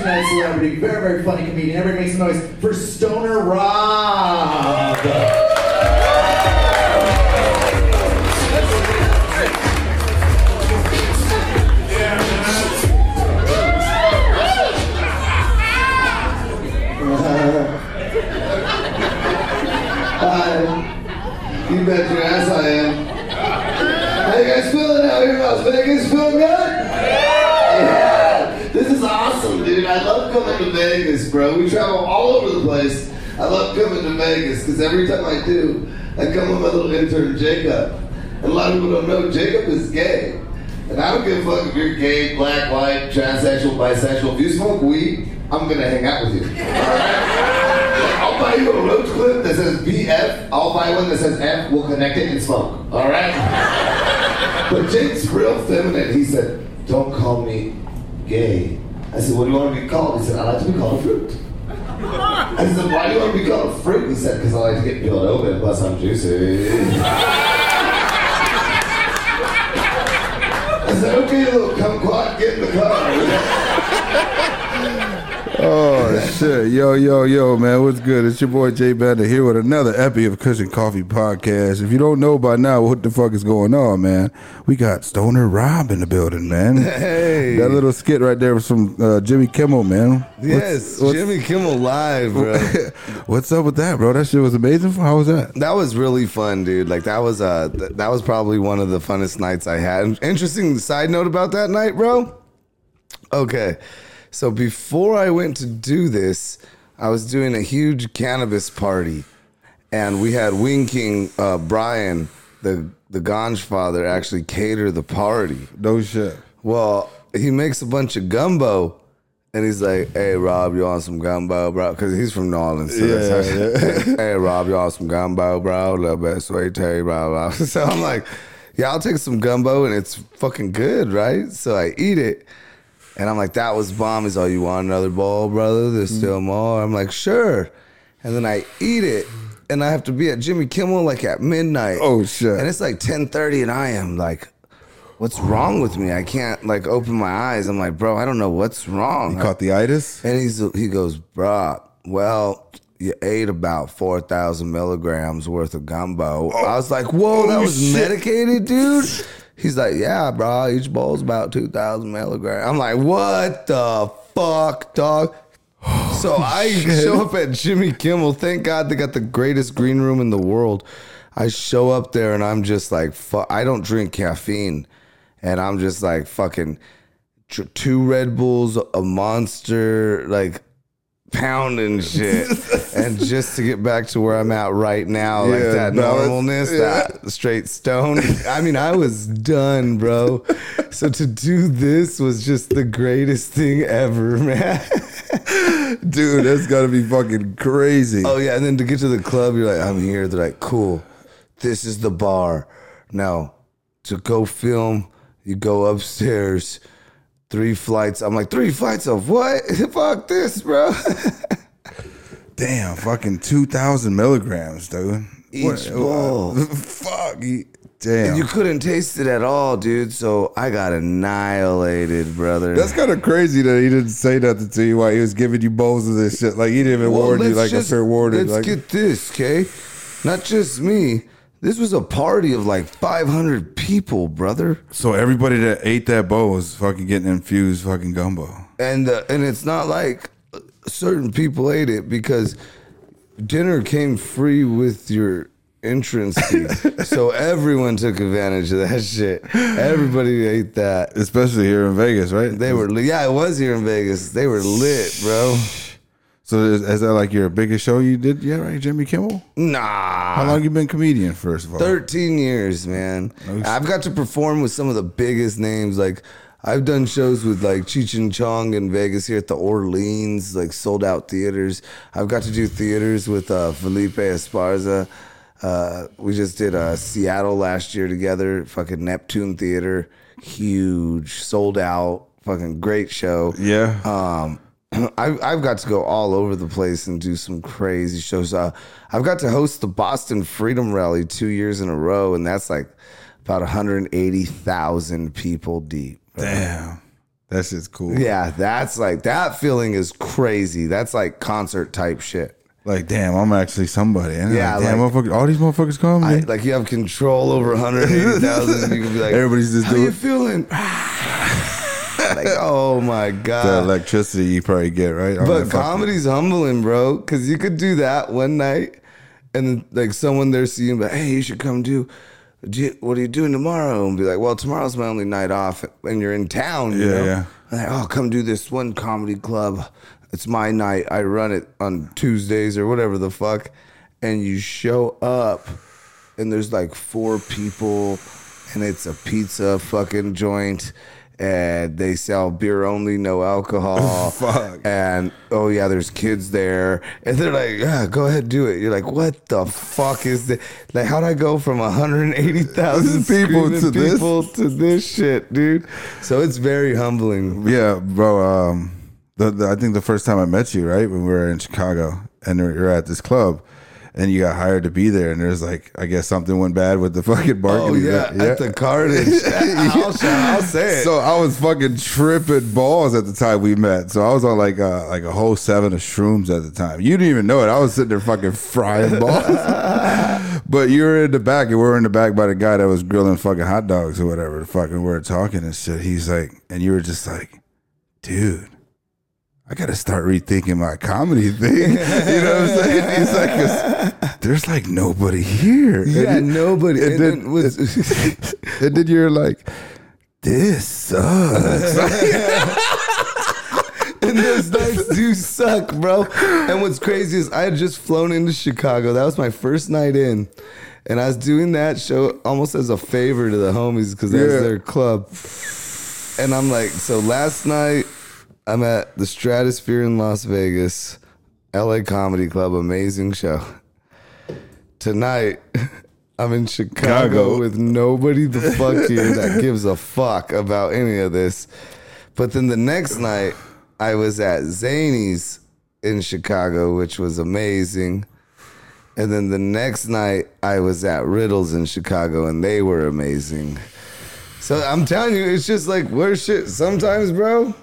two night celebrity, very, very funny comedian. Everybody make some noise for Stoner Rob. You bet your ass I am. How you guys feeling out here in Las Vegas? Feeling good? Dude. I love coming to Vegas, bro. We travel all over the place. I love coming to Vegas because every time I do, I come with my little intern Jacob. And a lot of people don't know Jacob is gay. And I don't give a fuck if you're gay, black, white, transsexual, bisexual. If you smoke weed, I'm gonna hang out with you. Alright? I'll buy you a roach clip that says BF. I'll buy one that says F. We'll connect it and smoke. All right. but Jake's real feminine. He said, "Don't call me gay." I said, "What do you want to be called?" He said, "I like to be called a fruit." I said, "Why do you want to be called a fruit?" He said, "Because I like to get peeled open. Plus, I'm juicy." I said, "Okay, little kumquat, get in the car." Oh shit, yo, yo, yo, man, what's good? It's your boy Jay Bender here with another epi of Kush and Coffee Podcast. If you don't know by now what the fuck is going on, man, we got Stoner Rob in the building, man. Hey. that little skit right there was from uh, Jimmy Kimmel, man. Yes, What's- what's- Jimmy Kimmel live, bro. What's up with that, bro? That shit was amazing. How was that? that was really fun, dude. Like that was uh th- that was probably one of the funnest nights I had. Interesting side note about that night, bro. Okay. So before I went to do this, I was doing a huge cannabis party. And we had Wing King uh, Brian, the the Ganj father, actually cater the party. No shit. Well, he makes a bunch of gumbo, and he's like, "Hey, Rob, you want some gumbo, bro?" Because he's from New Orleans. So that's how- hey, Rob, you want some gumbo, bro? A little bit of sweet tea, blah blah. So I'm like, "Yeah, I'll take some gumbo, and it's fucking good, right?" So I eat it, and I'm like, "That was bomb." He's all, "You want another bowl, brother? There's mm. still more." I'm like, "Sure," and then I eat it. And I have to be at Jimmy Kimmel like at midnight. Oh, shit. And it's like 10:30, and I am like, what's wrong with me? I can't like open my eyes. I'm like, bro, I don't know what's wrong. You caught the itis? and he's he goes, bro, well, you ate about four thousand milligrams worth of gumbo. Oh. I was like, whoa, that Oh, was shit. medicated, dude. He's like, yeah, bro, each bowl's about two thousand milligrams. I'm like, what the fuck, dog? So I show up at Jimmy Kimmel. Thank God they got the greatest green room in the world. I show up there and I'm just like, fu- I don't drink caffeine, and I'm just like fucking two Red Bulls, a monster, like pounding shit, and just to get back to where I'm at right now, like that normalness, Yeah. that straight stone. I mean, I was done, bro. So to do this was just the greatest thing ever, man. Dude, that's gotta be fucking crazy. Oh yeah, and then to get to the club, you're like, I'm here. They're like, cool. This is the bar. Now, to go film, you go upstairs, three flights. I'm like, three flights of what? Fuck this, bro. Damn, fucking 2,000 milligrams, dude. Each bowl. Fuck. Damn. you couldn't taste it at all, dude. So I got annihilated, brother. That's kind of crazy that he didn't say nothing to you while he was giving you bowls of this shit. Like he didn't even Well, warn you like just- a fair warning. Let's Like, get this, okay? Not just me. This was a party of like 500 people, brother. so everybody that ate that bowl was fucking getting infused fucking gumbo. and uh, and it's not like certain people ate it because dinner came free with your entrance fee, so everyone took advantage of that shit. Everybody ate that. Especially here in Vegas, right? They were yeah, it was here in Vegas. They were lit, bro. So is, is that like your biggest show you did yet, right, Jimmy Kimmel? Nah, How long you been comedian, first of all? 13 years, man. I've got to perform with some of the biggest names. Like, I've done shows with like Cheech and Chong in Vegas here at the Orleans, like sold out theaters. I've got to do theaters with uh, Felipe Esparza. Uh, we just did uh, Seattle last year together, fucking Neptune Theater, huge, sold out, fucking great show. Yeah. Um, I've, I've got to go all over the place and do some crazy shows. Uh, I've got to host the Boston Freedom Rally two years in a row, and that's like about 180,000 people deep. Damn. That shit's cool. Yeah, that's like that feeling is crazy. That's like concert type shit. Like, damn, I'm actually somebody. And Yeah, like, damn, like- motherfuckers, all these motherfuckers come. I, like you have control over 180,000. You can be like, Everybody's just doing. how you feeling? like, oh my god, the electricity you probably get right. on But fucking- comedy's humbling, bro, because you could do that one night, and like someone there seeing, but hey, you should come do. do you- what are you doing tomorrow? And be like, well, tomorrow's my only night off, and you're in town. You Yeah, know? yeah. Like, oh, come do this one comedy club. It's my night. I run it on Tuesdays or whatever the fuck, and you show up, and there's like four people, and it's a pizza fucking joint. And they sell beer only, no alcohol. Fuck. And oh yeah, there's kids there, and they're like, "Yeah, go ahead, do it." You're like, "What the fuck is this? Like, how'd I go from 180,000 People people to this? to this shit, dude?" So it's very humbling. Yeah, bro. Um, the, the, I think the first time I met you, right, when we were in Chicago, and you were at this club, and you got hired to be there, and there's like, I guess something went bad with the fucking Oh marketing. yeah, at the carnage. I'll, I'll say it. So I was fucking tripping balls at the time we met. So I was on like a, like a whole seven of shrooms at the time. You didn't even know it. I was sitting there fucking frying balls. but you were in the back, and we were in the back by the guy that was grilling fucking hot dogs or whatever. Fucking we were talking and shit. He's like, and you were just like, dude. I gotta start rethinking my comedy thing. You know what I'm saying? He's like, 'cause there's like nobody here. Yeah, then- nobody. and And then- then was, and then you're like, this sucks. and those nights do suck, bro. And what's crazy is I had just flown into Chicago. That was my first night in. And I was doing that show almost as a favor to the homies because that Yeah. was their club. And I'm like, so last night I'm at the Stratosphere in Las Vegas, LA Comedy Club, amazing show. Tonight, I'm in Chicago, Chicago. with nobody the fuck here that gives a fuck about any of this. But then the next night, I was at Zanies in Chicago, which was amazing. And then the next night, I was at Riddles in Chicago, and they were amazing. So I'm telling you, it's just like where's shit. Sometimes, bro,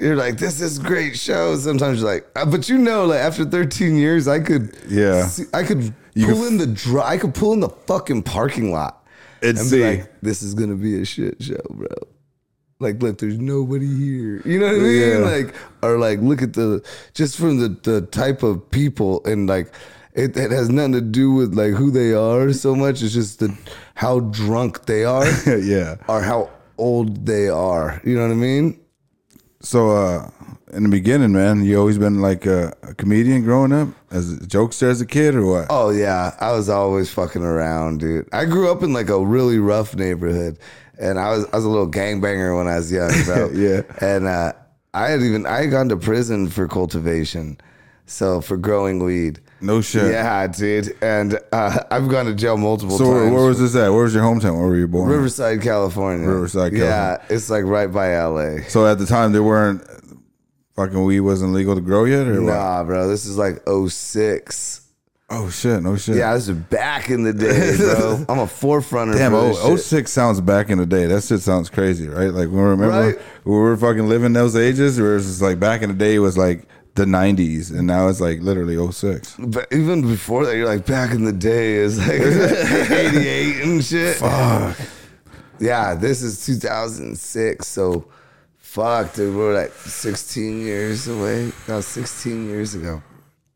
you're like, this is great show. Sometimes you're like, uh, but you know, like after 13 years, I could, Yeah. see- I could You pull could- in the dry, I could pull in the fucking parking lot And and be like, this is gonna be a shit show, bro. Like, look, there's nobody here. You know what I mean? Yeah. Like, or like, look at the just from the the type of people and like. It, it has nothing to do with like who they are so much. It's just the how drunk they are yeah. or how old they are. You know what I mean? So, uh, in the beginning, man, you always been like a, a comedian growing up, as a jokester as a kid, or what? Oh yeah, I was always fucking around, dude. I grew up in like a really rough neighborhood, and I was I was a little gangbanger when I was young, bro. Yeah. and uh, I had even I had gone to prison for cultivation, so for growing weed. No shit. Yeah, dude, and uh, I've gone to jail multiple times. So, where, was this at? Where was your hometown? Where were you born? Riverside, California. Riverside, Yeah, it's like right by LA. So at the time, there weren't fucking weed wasn't legal to grow yet, or what? Nah, bro, this is like 06. Oh shit! No shit. Yeah, this is back in the day, bro. I'm a forefronter. Damn, for oh, this shit. 06 sounds back in the day. That shit sounds crazy, right? Like, we remember Right. we were fucking living those ages, where it's just like back in the day, it was like the 90s, and now it's like literally 06. But even before that, you're like back in the day is like 88 and shit. Fuck. Yeah, this is 2006. So fuck, dude, we're like 16 years away. That was 16 years ago.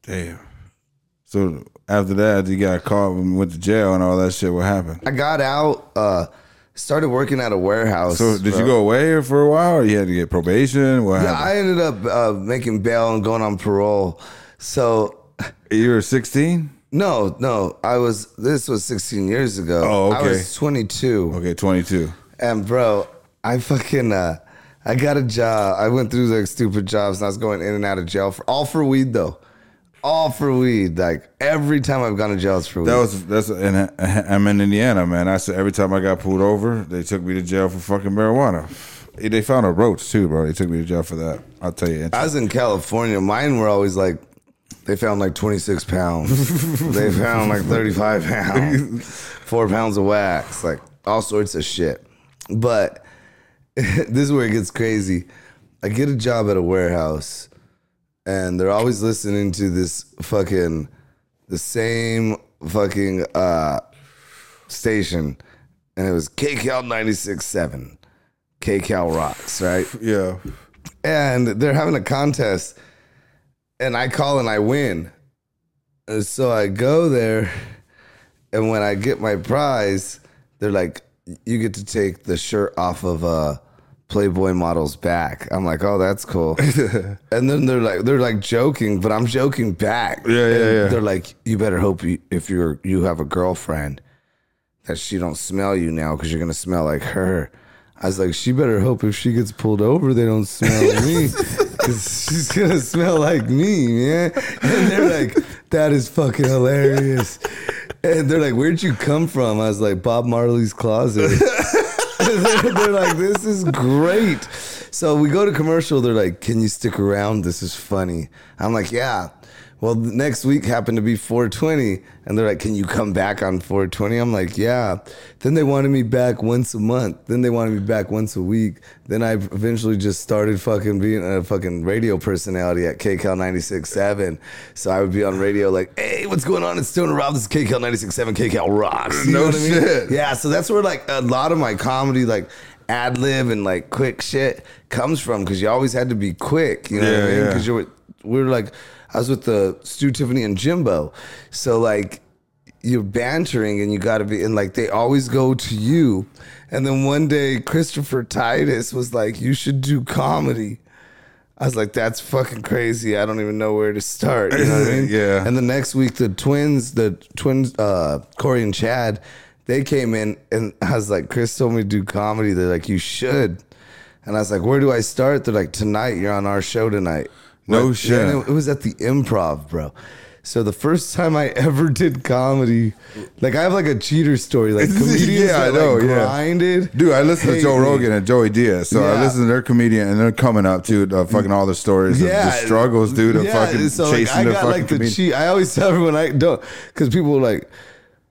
Damn. So after that, you got caught and went to jail and all that shit. What happened? I got out, uh, started working at a warehouse. So did you go away for a while, or you had to get probation? What Yeah, happened? I ended up uh, making bail and going on parole. So you were 16. no, no, I was. This was 16 years ago. Oh, okay. I was 22. Okay, 22. And bro, I fucking uh I got a job. I went through like stupid jobs and I was going in and out of jail for all for weed though. All for weed. Like every time I've gone to jail it's for weed. That was that's in I'm in Indiana, man. I said every time I got pulled over, they took me to jail for fucking marijuana. They found a roach too, bro. They took me to jail for that. I'll tell you. I was in California. Mine were always like they found like 26 pounds. they found like 35 pounds. Four pounds of wax. Like all sorts of shit. But this is where it gets crazy. I get a job at a warehouse, and they're always listening to this fucking the same fucking uh station, and it was KCal 96.7. KCal rocks, right? Yeah. and they're having a contest and I call and I win. And so I go there and when I get my prize, they're like, you get to take the shirt off of uh Playboy model's back. I'm like, oh, that's cool. and then they're like, they're like joking, but I'm joking back. Yeah, yeah, And yeah. They're like, you better hope you, if you're you have a girlfriend that she don't smell you now because you're gonna smell like her. I was like, she better hope if she gets pulled over, they don't smell me because she's gonna smell like me, man. And they're like, that is fucking hilarious. And they're like, where'd you come from? I was like, Bob Marley's closet. they're, they're like, this is great. So we go to commercial. They're like, can you stick around? This is funny. I'm like, yeah. Well, the next week happened to be 420, and they're like, "Can you come back on 420?" I'm like, "Yeah." Then they wanted me back once a month. Then they wanted me back once a week. Then I eventually just started fucking being a fucking radio personality at KCal 96.7. So I would be on radio like, "Hey, what's going on? It's Stoner Rob. This is KCal 96.7. KCal rocks." You No know what I mean? shit. Yeah. So that's where like a lot of my comedy, like ad lib and like quick shit, comes from because you always had to be quick. You know what Yeah, I mean? yeah. Because you were we were like I was with the Stu Tiffany and Jimbo. So like you're bantering and you gotta be and like they always go to you. And then one day Christopher Titus was like, You should do comedy. I was like, that's fucking crazy. I don't even know where to start. You know what I mean? Yeah. And the next week, the twins, the twins, uh, Corey and Chad, they came in and I was like, Chris told me to do comedy. They're like, you should. And I was like, where do I start? They're like, tonight, you're on our show tonight. No Like, shit. and It, was at the improv, bro. So the first time I ever did comedy, like I have like a cheater story, like comedians Yeah, I know, like yeah. grinded. Dude, I listen to Joe me. Rogan and Joey Diaz, so I Yeah. listen to their comedian, and they're coming up to uh, fucking all the stories of the struggles, dude, of fucking so, like, chasing I the got fucking like the comedian. cheat. I always tell everyone I don't because people are like,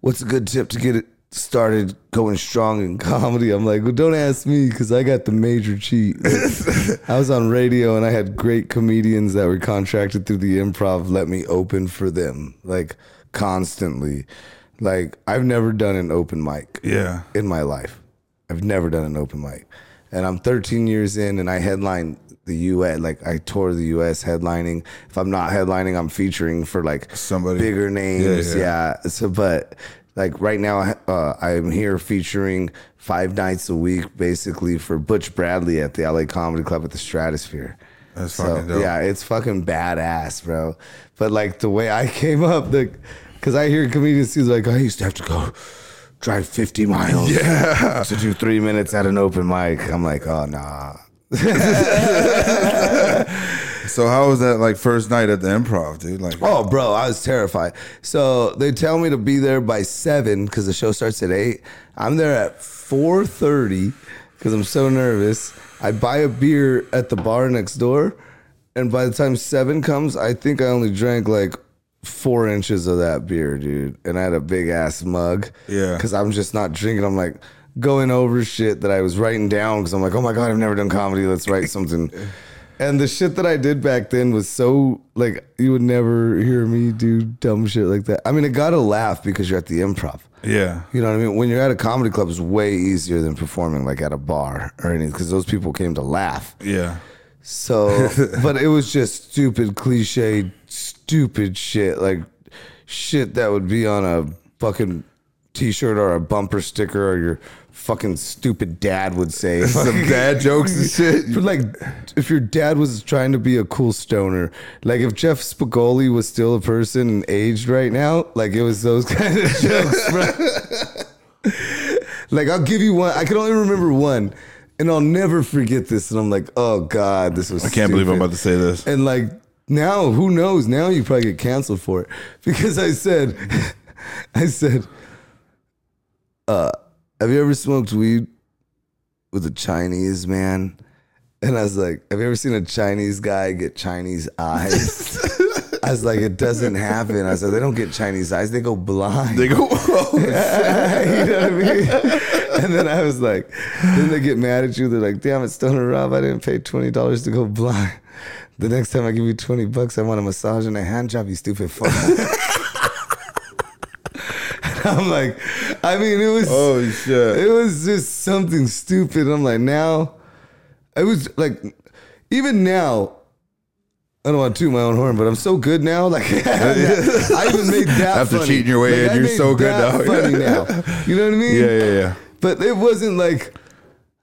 "What's a good tip to get it started going strong in comedy?" I'm like, "Well, don't ask me because I got the major cheat." I was on radio and I had great comedians that were contracted through the improv let me open for them like constantly. Like I've never done an open mic Yeah. in my life. I've never done an open mic. And I'm 13 years in and I headline the US, like I tour the US headlining. If I'm not headlining, I'm featuring for like Somebody. bigger names. Yeah, Yeah, yeah. So, but like right now, uh, I'm here featuring five nights a week basically for Butch Bradley at the LA Comedy Club at the Stratosphere. That's So, fucking dope. Yeah, it's fucking badass, bro. But like the way I came up, the because I hear comedians like, I used to have to go drive 50 miles Yeah. to do three minutes at an open mic. I'm like, oh nah. So how was that like first night at the improv, dude? Like, Oh, bro, I was terrified. So they tell me to be there by seven because the show starts at eight. I'm there at four thirty because I'm so nervous. I buy a beer at the bar next door, and by the time seven comes, I think I only drank like four inches of that beer, dude. And I had a big ass mug. Yeah. Because I'm just not drinking. I'm like going over shit that I was writing down because I'm like, oh my god, I've never done comedy. Let's write something. And the shit that I did back then was so like you would never hear me do dumb shit like that. I mean, it got a laugh because you're at the improv. yeah. You know what I mean? When you're at a comedy club, it's way easier than performing like at a bar or anything because those people came to laugh. Yeah. So, but it was just stupid, cliche, stupid shit like shit that would be on a fucking t-shirt or a bumper sticker or your fucking stupid dad would say. Some dad jokes and shit. But like, if your dad was trying to be a cool stoner, like if Jeff Spicoli was still a person and aged right now, like it was those kind of jokes, bro. like I'll give you one. I can only remember one, and I'll never forget this. And I'm like, oh god, this was. I can't believe I'm about to say this. And like now, who knows? Now you probably get canceled for it because I said, I said, uh, have you ever smoked weed with a Chinese man? And I was like, have you ever seen a Chinese guy get Chinese eyes? I was like, it doesn't happen. I said, they don't get Chinese eyes, they go blind. They go, oh, you know what I mean? And then I was like, then they get mad at you. They're like, damn it, Stoner Rob, I didn't pay twenty dollars to go blind. The next time I give you twenty bucks, I want a massage and a hand job, you stupid fuck. I'm like, I mean, it was oh shit. it was just something stupid. I'm like, now, it was like, even now, I don't want to toot my own horn, but I'm so good now. Like, I even made that After funny. cheating your way Like, in, I you're so good now. Funny now. You know what I mean? Yeah, yeah, yeah. But it wasn't like.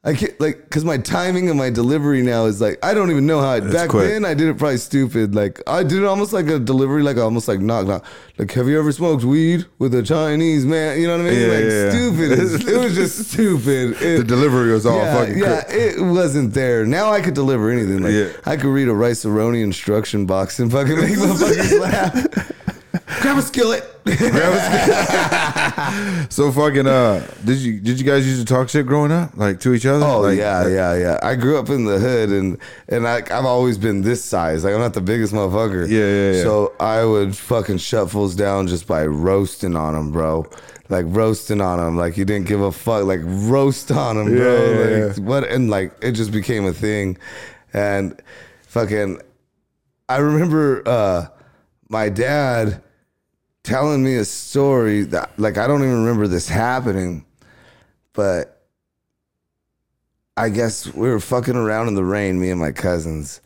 I can't like because my timing and my delivery now is like I don't even know how. I, back quick. then I did it probably stupid. Like I did it almost like a delivery, like almost like knock knock. Like have you ever smoked weed with a Chinese man? You know what I mean? Yeah, like yeah, yeah. stupid. as- it was just stupid. It- The delivery was all yeah, fucking yeah, cra- it wasn't there. Now I could deliver anything. Like Yeah. I could read a Rice-A-Roni instruction box and fucking make motherfuckers laugh. Grab a skillet. So fucking uh, did you did you guys used to talk shit growing up, like to each other? Oh like, yeah, yeah, yeah. I grew up in the hood, and and I, I've always been this size. Like I'm not the biggest motherfucker. Yeah, yeah, yeah. So I would fucking shut fools down just by roasting on them, bro. Like roasting on them, like you didn't give a fuck. Like roast on them, bro. Yeah, yeah, like what? And like it just became a thing, and fucking. I remember uh, my dad telling me a story that like I don't even remember this happening, but I guess we were fucking around in the rain, me and my cousins.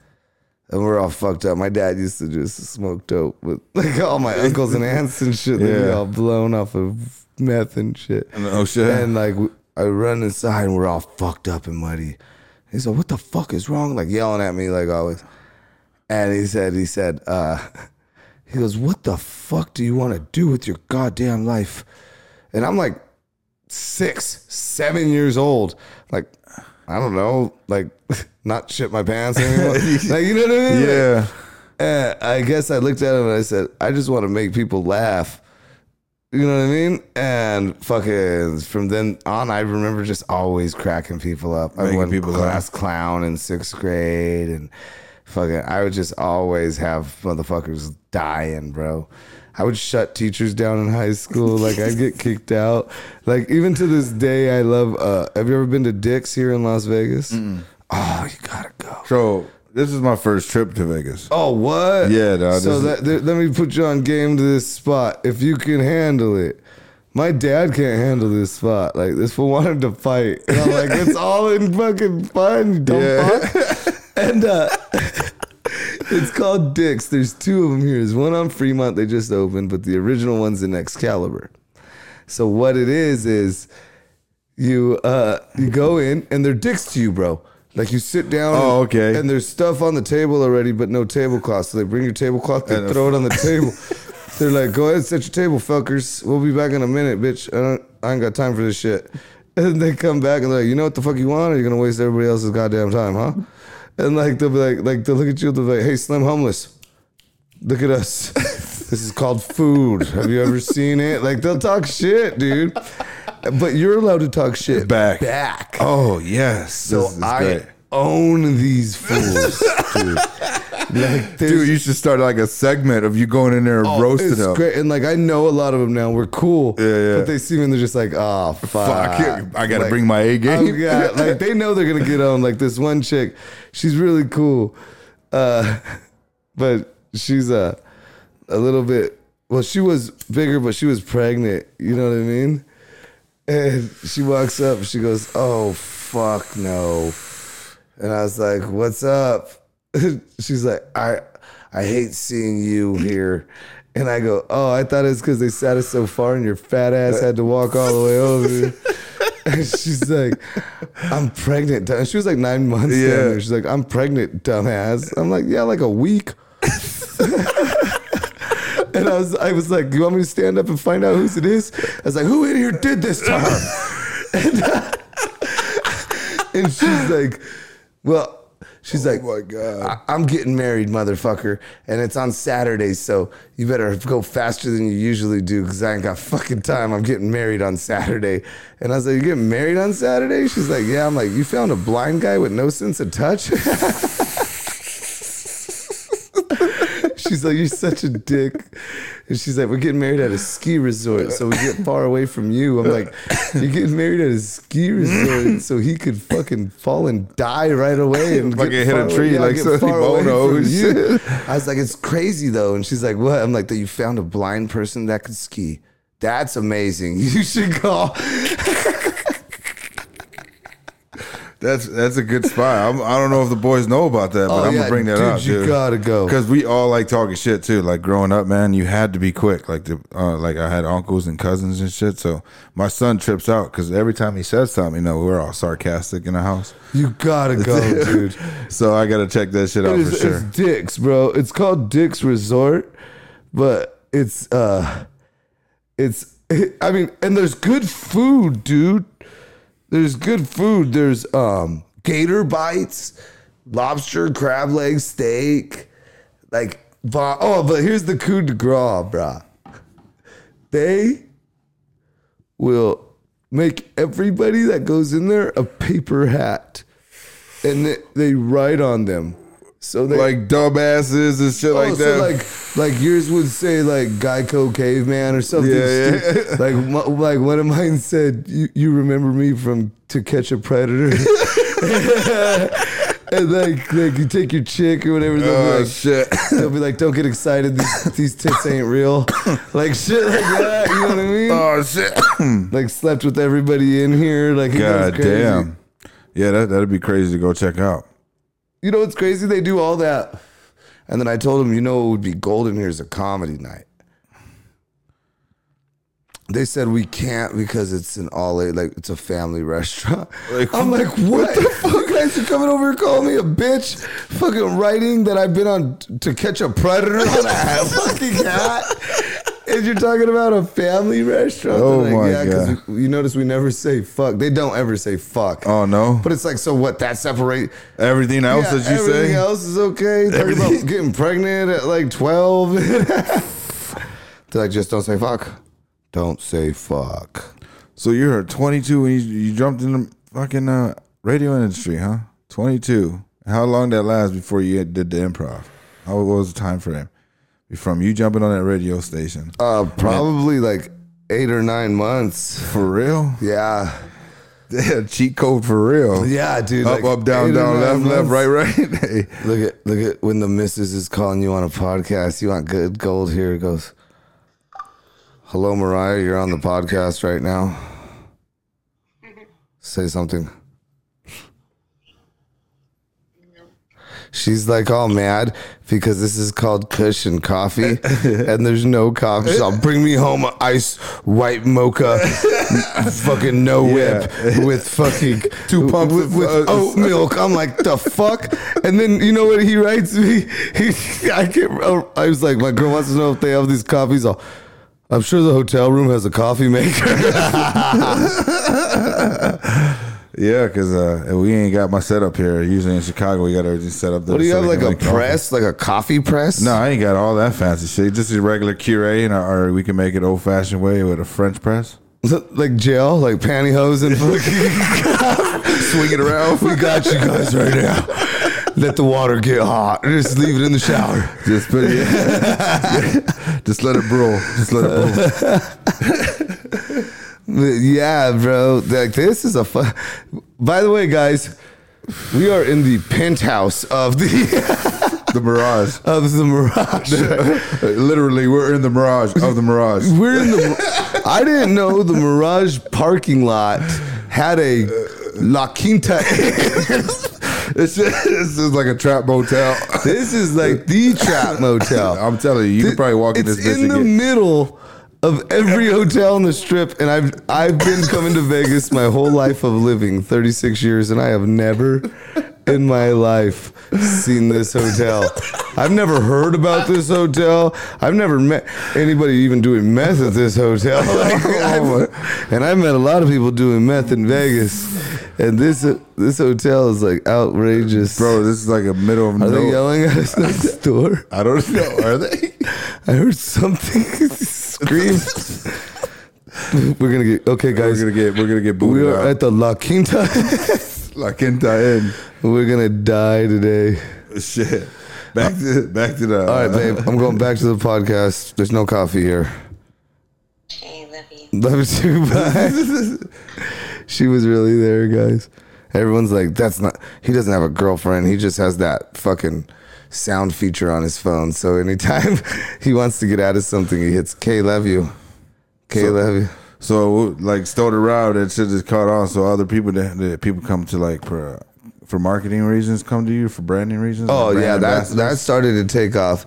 And we're all fucked up. My dad used to just smoke dope with like all my uncles and aunts and shit. They'd be Yeah. all blown off of meth and shit. Oh shit. And like I run inside and we're all fucked up and muddy. He's like, "What the fuck is wrong?" Like yelling at me like always. And he said, he said, uh, he goes, "What the fuck do you want to do with your goddamn life?" And I'm like six, seven years old. Like I don't know, like not shit my pants anymore. like you know what I mean? Yeah. uh, I guess I looked at him and I said, I just want to make people laugh. You know what I mean? And fucking from then on, I remember just always cracking people up. I Making went people class clown in sixth grade, and fucking, I would just always have motherfuckers dying, bro. I would shut teachers down in high school. Like I'd get kicked out. Like even to this day, I love. uh Have you ever been to Dick's here in Las Vegas? Oh, you gotta go. So this is my first trip to Vegas. Oh, what? Yeah, dog, So this that, th- let me put you on game to this spot. If you can handle it. My dad can't handle this spot. Like this fool wanted to fight. And I'm like, it's all in fucking fun, dumb Yeah. fuck. And uh it's called Dick's. There's two of them here. There's one on Fremont they just opened, but the original one's in Excalibur. So what it is is you uh you go in and they're dicks to you, bro. Like you sit down. Oh, and- okay. And there's stuff on the table already, but no tablecloth. So they bring your tablecloth, they And throw it on the table. They're like, "Go ahead, set your table, fuckers. We'll be back in a minute, bitch. I don't, I ain't got time for this shit." And they come back and they're like, "You know what the fuck you want? Or you gonna waste everybody else's goddamn time, huh?" And like they'll be like, like they'll look at you, they'll be like, "Hey, Slim Homeless, look at us. this is called food. Have you ever seen it?" Like they'll talk shit, dude. But you're allowed to talk shit Back. Back. Oh yes. So I great. own these fools, dude. Like, Dude, you should start like a segment of you going in there and Oh, roasting it's them. great. And like I know a lot of them now. We're cool. Yeah, yeah. But they see me and they're just like, oh fuck. Fuck, I gotta Like, bring my A game. oh, yeah, like they know they're gonna get on. Like this one chick, she's really cool, uh, but she's a a little bit. Well, she was bigger, but she was pregnant. You know what I mean? And she walks up. She goes, "Oh fuck no!" And I was like, "What's up?" She's like, "I I hate seeing you here." And I go, "Oh, I thought it's because they sat us so far, and your fat ass had to walk all the way over." And she's like, "I'm pregnant." dumb-" She was like nine months. Yeah. She's like, "I'm pregnant, dumbass." I'm like, "Yeah, like a week." And I was, I was like, "You want me to stand up and find out whose it is?" I was like, "Who in here did this to her?" and, uh, and she's like, "Well." She's like, oh my God. I- I'm getting married, motherfucker, and it's on Saturday, so you better go faster than you usually do because I ain't got fucking time. I'm getting married on Saturday." And I was like, "You getting married on Saturday?" She's like, "Yeah." I'm like, "You found a blind guy with no sense of touch?" She's like, "You're such a dick," and she's like, "We're getting married at a ski resort, so we get far away from you." I'm like, "You're getting married at a ski resort, so he could fucking fall and die right away and Fucking get hit a tree away- like get Sonny far away Bono from and you." I was like, "It's crazy though," and she's like, "What?" I'm like, "That you found a blind person that could ski." That's amazing. You should call. That's that's a good spot. I'm, I don't know if the boys know about that, but Oh, I'm yeah, gonna bring that dude, up. you dude. gotta go. because we all like talking shit too. Like growing up, man, you had to be quick. Like the uh, like I had uncles and cousins and shit. So my son trips out because every time he says something, you know, we're all sarcastic in the house. You gotta go, dude. So I gotta check that shit out It for sure. It's Dick's, bro. It's called Dick's Resort, but it's uh, it's I mean, and there's good food, dude. There's good food. There's um gator bites, lobster, crab leg, steak, like oh, but here's the coup de grace, brah. They will make everybody that goes in there a paper hat, and they, they write on them. So they like dumbasses and shit Oh, like so that. like like yours would say like Geico caveman or something. Yeah, yeah. Like like one of mine said, "You you remember me from To Catch a Predator." and like like you take your chick or whatever. They'll oh be like, shit. they'll be like, "Don't get excited. These these tits ain't real." Like shit like that. You know what I mean? oh shit. like slept with everybody in here. Like God damn. Yeah, that that'd be crazy to go check out. You know what's crazy? They do all that. And then I told them, you know, it would be golden here is a comedy night. They said we can't because it's an all like it's a family restaurant. Like, I'm like, what the fuck? Guys are coming over and calling me a bitch? Fucking writing that I've been on t- to catch a predator on a fucking hat. And you're talking about a family restaurant? Oh They're my yeah, God. we- you notice we never say fuck. They don't ever say fuck. Oh no. But it's like, so what? That separate Everything else yeah, that you everything say. Everything else is okay. Talking about getting pregnant at like twelve. They're like, just don't say fuck. Don't say fuck. So you're 22 when you, you jumped in the fucking uh, radio industry, huh? 22. How long that last before you did the improv? How what was the time frame? From you jumping on that radio station. Uh, probably like eight or nine months. For real? Yeah, Yeah, cheat code for real. yeah, dude. Up, like up, down, down, left, left, right, right. Hey. Look at look at when the missus is calling you on a podcast. You want good gold here? It goes. Hello, Mariah. You're on the podcast right now. Say something. She's like all mad because this is called Kush and Coffee and there's no coffee. She's all, bring me home an ice white mocha, fucking no whip with fucking Two pumps with, of, with uh, oat milk. I'm like, the fuck? And then you know what he writes me? He, I can't. I was like, my girl wants to know if they have these coffees. I'm sure the hotel room has a coffee maker. Yeah, because uh, we ain't got my setup here. Usually in Chicago, we got everything set up. there what do you so have? Like a make coffee. press, like a coffee press? No, I ain't got all that fancy shit. Just a regular Keurig, and or we can make it old fashioned way with a French press. like jail, like pantyhose and. Swing it around. we got you guys right now. Let the water get hot. Just leave it in the shower. Just put it. Yeah. Just let it brew. Just let it brew. Yeah, bro. Like this is a fun. By the way, guys, we are in the penthouse of the The Mirage. of the Mirage. Literally, we're in the Mirage of the Mirage. We're in the. I didn't know the Mirage parking lot had a La Quinta. It's this is like a trap motel. this is like the trap motel. I'm telling you, you could probably walk in this bitch in the get- middle of every hotel on the strip, and I've I've been coming to Vegas my whole life of living, 36 years, and I have never in my life seen this hotel. I've never heard about this hotel. I've never met anybody even doing meth at this hotel. Like, oh. I've- and I've met a lot of people doing meth in Vegas, and this this hotel is like outrageous, Bro, this is like a middle of Are they yelling at us next door? I don't know. Are they? I heard something scream. We're gonna get okay, guys. We're gonna get. We're gonna get We are out. at the La Quinta. La Quinta Inn. We're gonna die today. Shit. back to back to the. All right, babe. I'm going back to the podcast. There's no coffee here. Okay, love you. Love you too. Bye. she was really there, guys. Everyone's like, that's not. He doesn't have a girlfriend. He just has that fucking sound feature on his phone. So anytime he wants to get out of something, he hits K. Love you. K. love you. So like Stoner Rob, that shit is caught on. So other people that, that people come to like for for marketing reasons come to you for branding reasons. Oh like brand yeah, that that started to take off.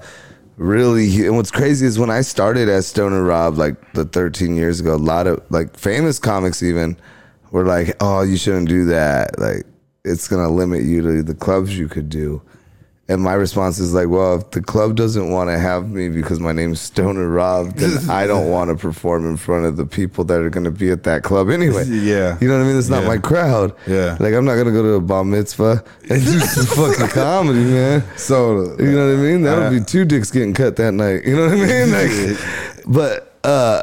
Really, and what's crazy is when I started as Stoner Rob, like the 13 years ago, a lot of like famous comics even were like, "Oh, you shouldn't do that. Like, it's gonna limit you to the clubs you could do." And my response is like, "Well, if the club doesn't want to have me because my name's Stoner Rob, then I don't want to perform in front of the people that are gonna be at that club anyway." Yeah. you know what I mean. It's not Yeah. my crowd. Yeah. like I'm not gonna go to a bar mitzvah and do some fucking comedy, man. So You know what I mean? That would Uh, be two dicks getting cut that night. You know what I mean? Like, but uh,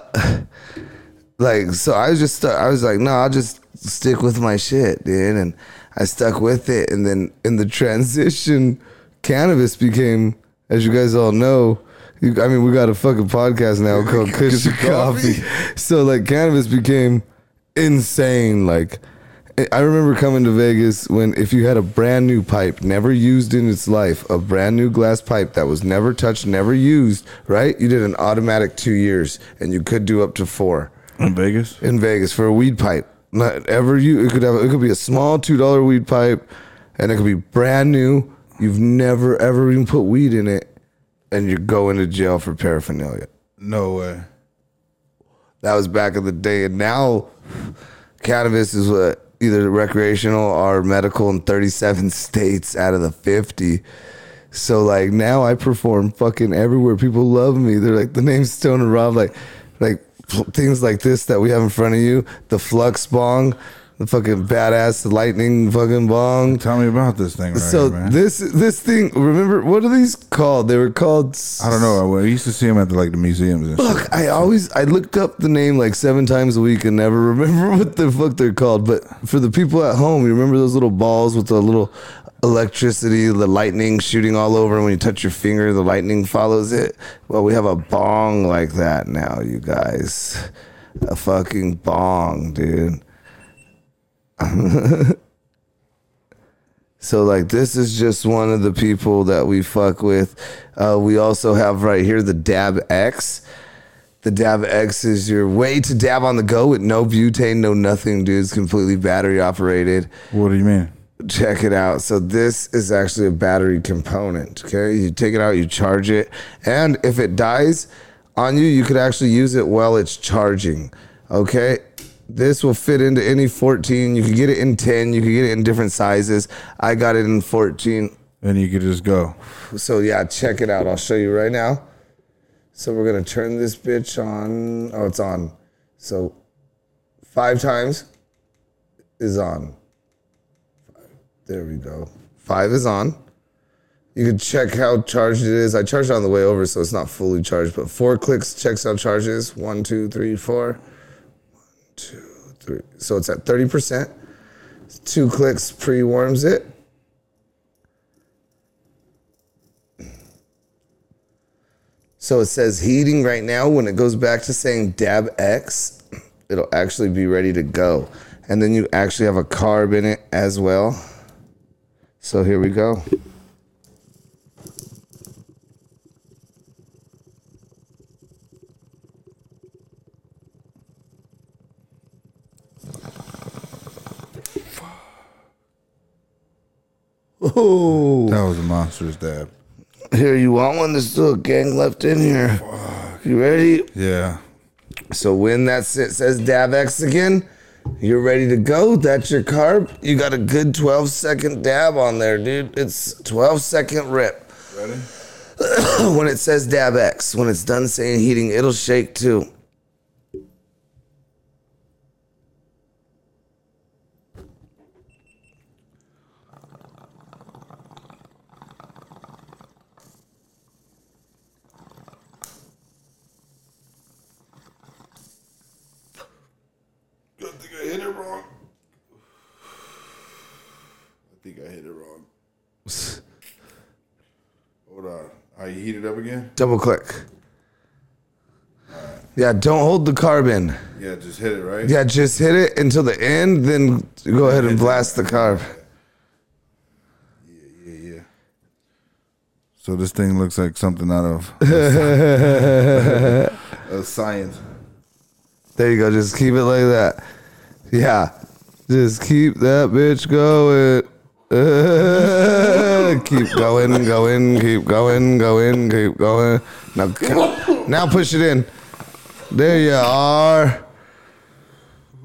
like so I was just I was like, no, I'll just stick with my shit, dude, and I stuck with it. And then in the transition, cannabis became, as you guys all know. You, I mean, we got a fucking podcast now called Kush and Coffee. So like, cannabis became insane. Like, I remember coming to Vegas when if you had a brand new pipe, never used in its life, a brand new glass pipe that was never touched, never used, right? You did an automatic two years, and you could do up to four in Vegas. in Vegas for a weed pipe. Not ever you. It could have. It could be a small two dollar weed pipe, and it could be brand new. You've never ever even put weed in it, and you're going to jail for paraphernalia. No way. That was back in the day, and now cannabis is what either recreational or medical in 37 states out of the 50. So like now I perform fucking everywhere. People love me. They're like the name's Stoner Rob. Like like things like this that we have in front of you. The flux bong, the fucking badass lightning fucking bong. Tell me about this thing right So here, man. this this thing. Remember what are these called? They were called. I don't know. I used to see them at the, like the museums and shit. Look, I always I looked up the name like seven times a week and never remember what the fuck they're called. But for the people at home, you remember those little balls with the little electricity, the lightning shooting all over, and when you touch your finger, the lightning follows it. Well, we have a bong like that now, you guys. A fucking bong, dude. So like this is just one of the people that we fuck with. Uh, we also have right here the Dab X. The Dab X is your way to dab on the go with no butane, no nothing, dude. It's completely battery operated. What do you mean? Check it out. So this is actually a battery component. Okay, you take it out, you charge it, and if it dies on you, you could actually use it while it's charging. Okay, this will fit into any 14. You can get it in 10. You can get it in different sizes. I got it in 14. And you could just go. So yeah, check it out. I'll show you right now. So we're gonna turn this bitch on. Oh, it's on. So five times is on. There we go. Five is on. You can check how charged it is. I charged it on the way over, so it's not fully charged. But four clicks checks how charged it is. One, two, three, four. Two, three. So it's at thirty percent. Two clicks pre-warms it. So it says heating right now. When it goes back to saying dab X, it'll actually be ready to go. And then you actually have a carb in it as well. So here we go. That was a monstrous dab. here you want one? There's still a gang left in here. You ready? Yeah. So when that says DabX again, you're ready to go. That's your carb. You got a good 12 second dab on there, dude. It's 12 second rip. Ready? when it says DabX, when it's done saying heating, it'll shake too. I think I hit it wrong. I think I hit it wrong. You heat it up again? Double click. Yeah, don't hold the carbon. Yeah, just hit it right. Yeah, just hit it until the end, then go ahead and blast the carb. yeah, yeah. yeah. So this thing looks like something out of of science. There you go. Just keep it like that. Yeah. Just keep that bitch going. Uh, keep going, going, keep going, going, keep going. Now, now push it in. There you are.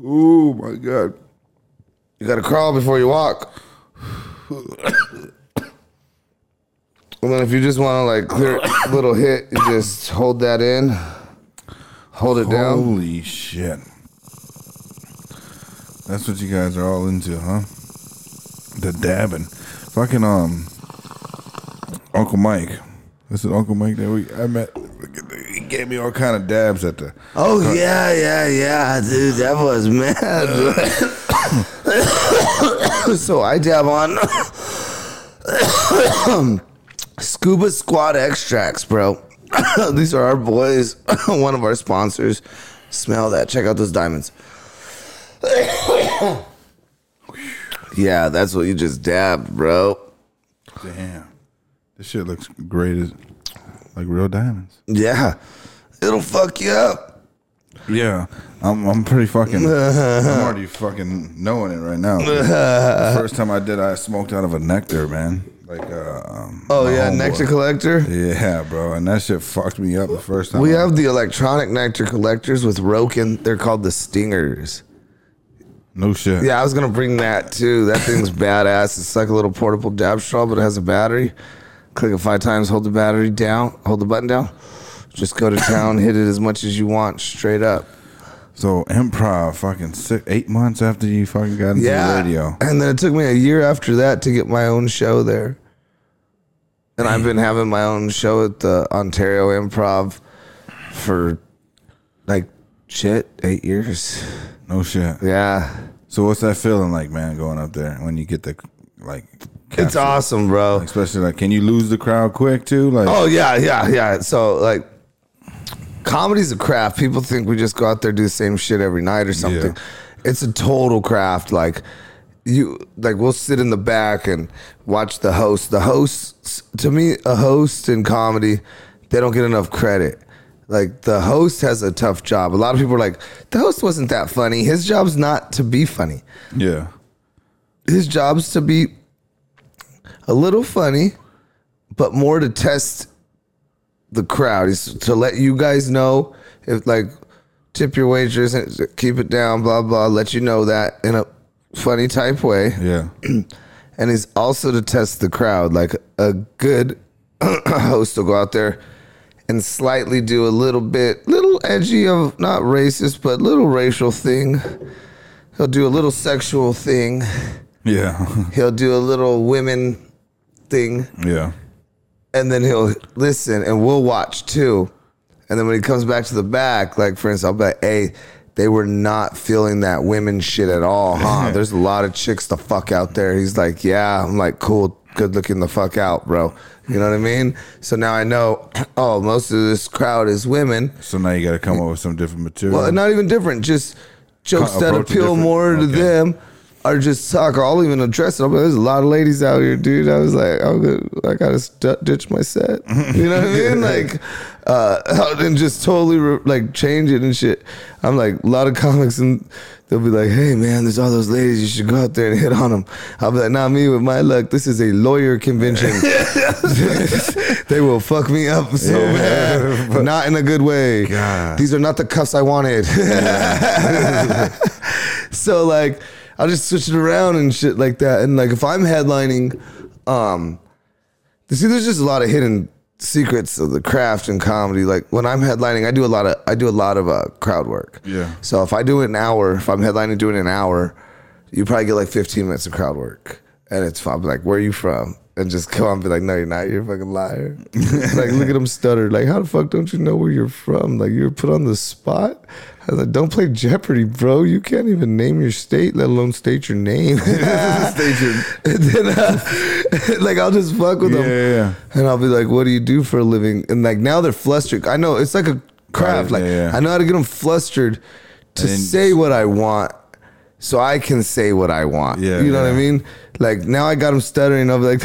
Oh my god. You gotta crawl before you walk. And then if you just want to like clear a little hit, you just hold that in, hold it down. Holy shit. That's what you guys are all into, huh? The dabbing. Fucking um Uncle Mike. This is Uncle Mike that we I met. He gave me all kind of dabs at the Oh yeah, yeah, yeah, dude, that was mad. so I dab on Scuba Squad extracts, bro. These are our boys, one of our sponsors. Smell that. Check out those diamonds. Yeah, that's what you just dabbed, bro. Damn. This shit looks great as like real diamonds. Yeah. It'll fuck you up. Yeah. I'm I'm pretty fucking I'm already fucking knowing it right now. the first time I did I smoked out of a nectar, man. Like uh um, Oh my yeah, homeboy. nectar collector. Yeah, bro. And that shit fucked me up the first time. We I- have the electronic nectar collectors with Roken. They're called the Stingers. No shit. Yeah, I was gonna bring that too. That thing's badass. It's like a little portable dab straw, but it has a battery. Click it five times, hold the battery down, hold the button down. Just go to town, hit it as much as you want, straight up. So improv, fucking six, eight months after you fucking got into Yeah. the radio. And then it took me a year after that to get my own show there. And I've been having my own show at the Ontario Improv for like shit, eight years. No shit. Yeah. So what's that feeling like, man? Going up there when you get the like. It's awesome, bro. Especially like, can you lose the crowd quick too? Like, Oh yeah, yeah, yeah. So like, comedy's a craft. People think we just go out there do the same shit every night or something. Yeah. It's a total craft. Like you, like we'll sit in the back and watch the host. The hosts, to me, a host in comedy, they don't get enough credit. Like the host has a tough job. A lot of people are like, the host wasn't that funny. His job's not to be funny. yeah, His job's to be a little funny, but more to test the crowd. Is to let you guys know if like tip your waitress and keep it down, blah blah. Let you know that in a funny type way, yeah, and he's also to test the crowd. Like a good host will go out there and slightly do a little bit, little edgy of not racist, but little racial thing. He'll do a little sexual thing. yeah, He'll do a little women thing, yeah. and then he'll listen, and we'll watch too. And then when he comes back to the back, like for instance, I'll be like, "Hey, they were not feeling that women shit at all, huh? There's a lot of chicks the fuck out there." He's like, "Yeah." I'm like, "Cool, good looking the fuck out, bro." You know what I mean? So now I know. Oh, most of this crowd is women. So now you got to come up with some different material. Well, not even different. Just jokes that appeal more to them are just talk. Or I'll even address it. I'm like, There's a lot of ladies out here, dude. I was like, I'm good. I gotta st- ditch my set. You know what I mean? Like, uh, and just totally re- like change it and shit. I'm like, a lot of comics and. They'll be like, "Hey man, there's all those ladies. You should go out there and hit on them." I'll be like, "Not me. With my luck, this is a lawyer convention. they will fuck me up so bad, but not in a good way. God. These are not the cuffs I wanted. so like, I'll just switch it around and shit like that. And like, if I'm headlining, um, see, there's just a lot of hidden secrets of the craft and comedy. Like when I'm headlining, I do a lot of I do a lot of uh, crowd work. Yeah. So if I do it an hour, if I'm headlining doing an hour, you probably get like 15 minutes of crowd work, and it's fun. I'm like, where are you from? and just come on and be like, no, you're not. You're a fucking liar. like, look at him stutter. Like, how the fuck don't you know where you're from? Like, you're put on the spot. I was like, don't play Jeopardy, bro. You can't even name your state, let alone state your name. Station. and then, uh, like, I'll just fuck with Yeah, them. yeah, yeah. And I'll be like, what do you do for a living? And like, now they're flustered. I know it's like a craft. Right, Like, yeah, yeah. I know how to get them flustered to then- say what I want so I can say what I want. Yeah, you know what I mean? Like now I got him stuttering. I'll be like,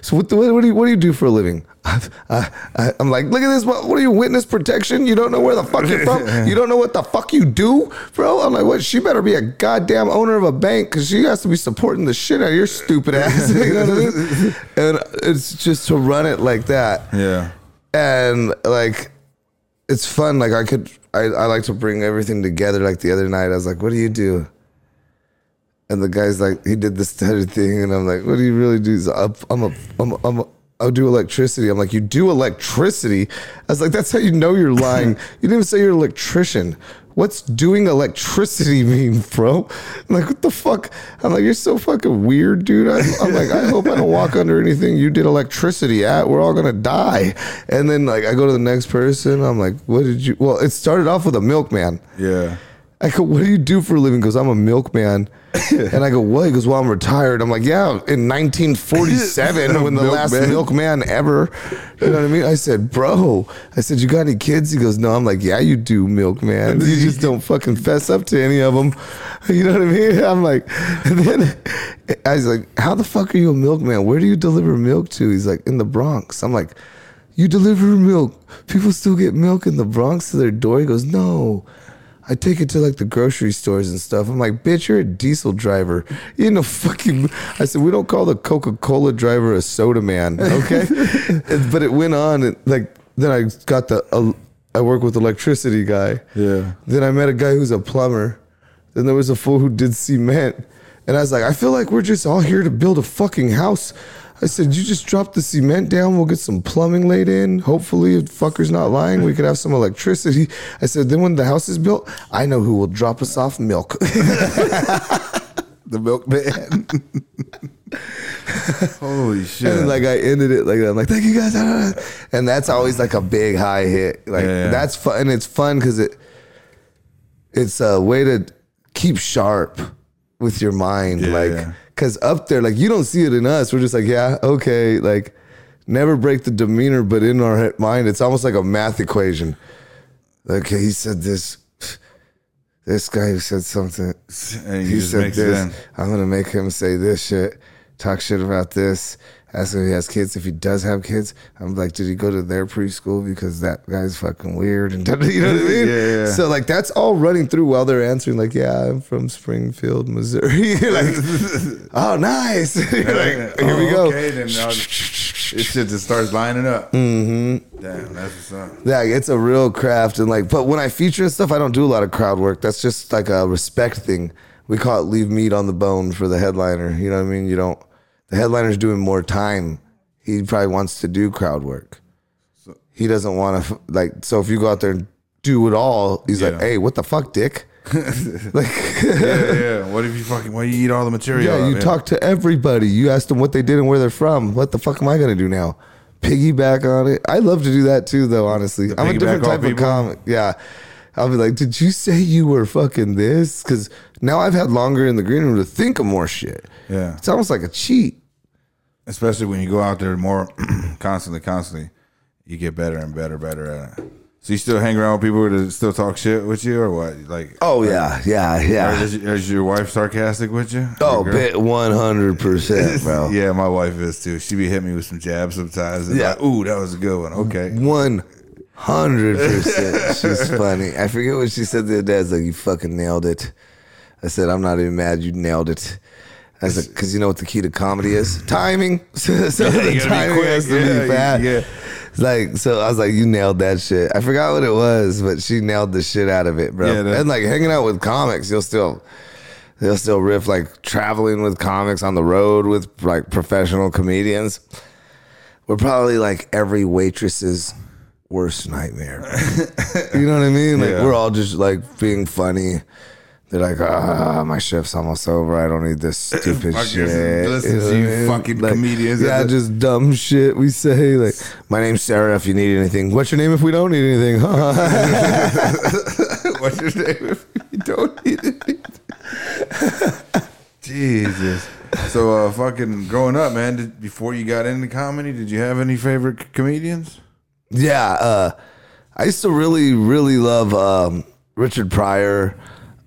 so what, the, what, do you, what do you do for a living? I, I, I'm like, look at this. What, what are you, witness protection? You don't know where the fuck you're from? You don't know what the fuck you do, bro? I'm like, what? She better be a goddamn owner of a bank because she has to be supporting the shit out of your stupid ass. you know what I mean? And it's just to run it like that Yeah. and like it's fun like i could I, I like to bring everything together like the other night i was like what do you do and the guy's like he did the stutter thing and i'm like what do you really do He's like, i'm a i'm a, I'm a I'll do electricity. I'm like, you do electricity? I was like, that's how you know you're lying. you didn't even say you're an electrician. What's doing electricity mean, bro? I'm like, what the fuck? I'm like, you're so fucking weird, dude. I'm, I'm like, I hope I don't walk under anything you did electricity at. We're all gonna die. And then like I go to the next person. I'm like, what did you? Well, it started off with a milkman. Yeah. I go, what do you do for a living? Because I'm a milkman. and I go, what? He goes, well, I'm retired. I'm like, yeah, in 1947, when the last Milkman. milkman ever. You know what I mean? I said, bro, I said, you got any kids? He goes, no. I'm like, yeah, you do, milkman. You just don't fucking fess up to any of them. You know what I mean? I'm like, and then I was like, how the fuck are you a milkman? Where do you deliver milk to? He's like, in the Bronx. I'm like, you deliver milk. People still get milk in the Bronx to their door. He goes, no. I take it to like the grocery stores and stuff. I'm like, bitch, you're a diesel driver. You know, fucking. I said, we don't call the Coca Cola driver a soda man, okay? But it went on, and like, then I got the. Uh, I work with electricity guy. Yeah. Then I met a guy who's a plumber. Then there was a fool who did cement. And I was like, I feel like we're just all here to build a fucking house. I said, you just drop the cement down. We'll get some plumbing laid in. Hopefully, if fucker's not lying, we could have some electricity. I said, then when the house is built, I know who will drop us off milk. The milkman. Holy shit. and like I ended it like that. I'm like, thank you guys. And that's always like a big high hit. Like Yeah, yeah. that's fun. And it's fun because it it's a way to keep sharp with your mind. Yeah, like because up there, like you don't see it in us. We're just like, yeah, okay. Like never break the demeanor, but in our mind, it's almost like a math equation. Okay, he said this. This guy said something. He said this. I'm gonna make him say this shit, talk shit about this. Ask if he has kids. If he does have kids, I'm like, did he go to their preschool because that guy's fucking weird? And you know what I mean? Yeah, yeah. So like that's all running through while they're answering. Like, yeah, I'm from Springfield, Missouri. Like, oh, nice. Like, here we Oh, go. Okay, then it shit just starts lining up. Mm-hmm. Damn, that's what's up. Yeah, it's a real craft, and like, but when I feature and stuff, I don't do a lot of crowd work. That's just like a respect thing. We call it leave meat on the bone for the headliner. You know what I mean? You don't. The headliner's doing more time. He probably wants to do crowd work. He doesn't want to like. So if you go out there and do it all, he's like, "Hey, what the fuck, dick?" like, Yeah, yeah. What if you fucking? Why you eat all the material? yeah, you up? talk to everybody. You ask them what they did and where they're from. What the fuck am I gonna do now? Piggyback on it. I love to do that too, though. Honestly, I'm a different type of people? comic. Yeah, I'll be like, "Did you say you were fucking this?" Because now I've had longer in the green room to think of more shit. Yeah. it's almost like a cheat. Especially when you go out there more constantly, constantly, you get better and better, better at it. So you still hang around with people that still talk shit with you, or what? Like, Oh yeah, yeah, yeah. is, is your wife sarcastic with you? Oh, bit one hundred percent, bro. Yeah, my wife is too. She be hitting me with some jabs sometimes. Yeah. like, ooh, that was a good one. Okay. One hundred percent. She's funny. I forget what she said the other day. I was like, "You fucking nailed it." I said, "I'm not even mad. You nailed it." I said, "Because you know what the key to comedy is? Timing. so the you gotta be timing has to Yeah, be fast. yeah. Like so, I was like, "You nailed that shit." I forgot what it was, but she nailed the shit out of it, bro. Yeah, that- and like hanging out with comics, you'll still. They'll still riff like traveling with comics on the road with like professional comedians. We're probably like every waitress's worst nightmare. you know what I mean? Like Yeah. we're all just like being funny. They're like, ah, my shift's almost over. I don't need this stupid shit. listen to you what I mean? fucking comedians. Yeah, just dumb shit we say. Like, my name's Sarah. If you need anything, what's your name? If we don't need anything, What's your name if you don't need anything? Jesus. So, uh, fucking growing up, man, did, before you got into comedy, did you have any favorite c- comedians? Yeah, uh, I used to really, really love um, Richard Pryor,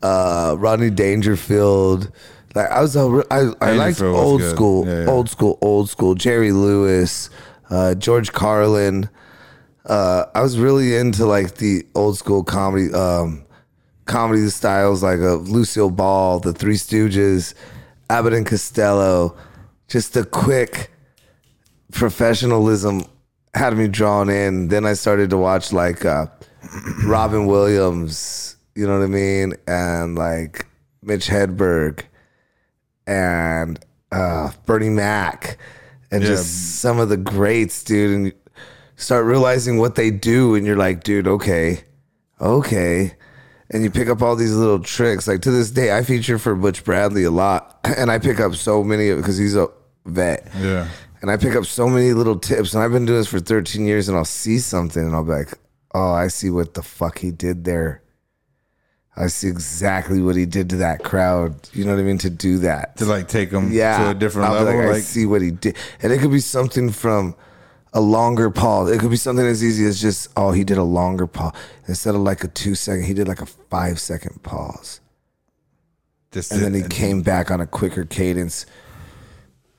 uh, Rodney Dangerfield. Like I was, a, I, I liked old school, Yeah, yeah. old school, old school. Jerry Lewis, uh, George Carlin. Uh, I was really into like the old school comedy, um, comedy styles like uh, Lucille Ball, The Three Stooges, Abbott and Costello. Just the quick professionalism had me drawn in. Then I started to watch like uh, Robin Williams, you know what I mean, and like Mitch Hedberg and uh, Bernie Mac, and Yeah. just some of the greats, dude. And you start realizing what they do, and you're like, dude, okay, okay. And you pick up all these little tricks. Like to this day, I feature for Butch Bradley a lot, and I pick up so many of because he's a vet. Yeah. And I pick up so many little tips, and I've been doing this for 13 years, and I'll see something, and I'll be like, "Oh, I see what the fuck he did there. I see exactly what he did to that crowd. You know what I mean? To do that, To like take them yeah, to a different I'll level? Like, I see what he did, and it could be something from a longer pause. It could be something as easy as just, oh, he did a longer pause instead of like a two second. He did like a five second pause just and then he came back on a quicker cadence.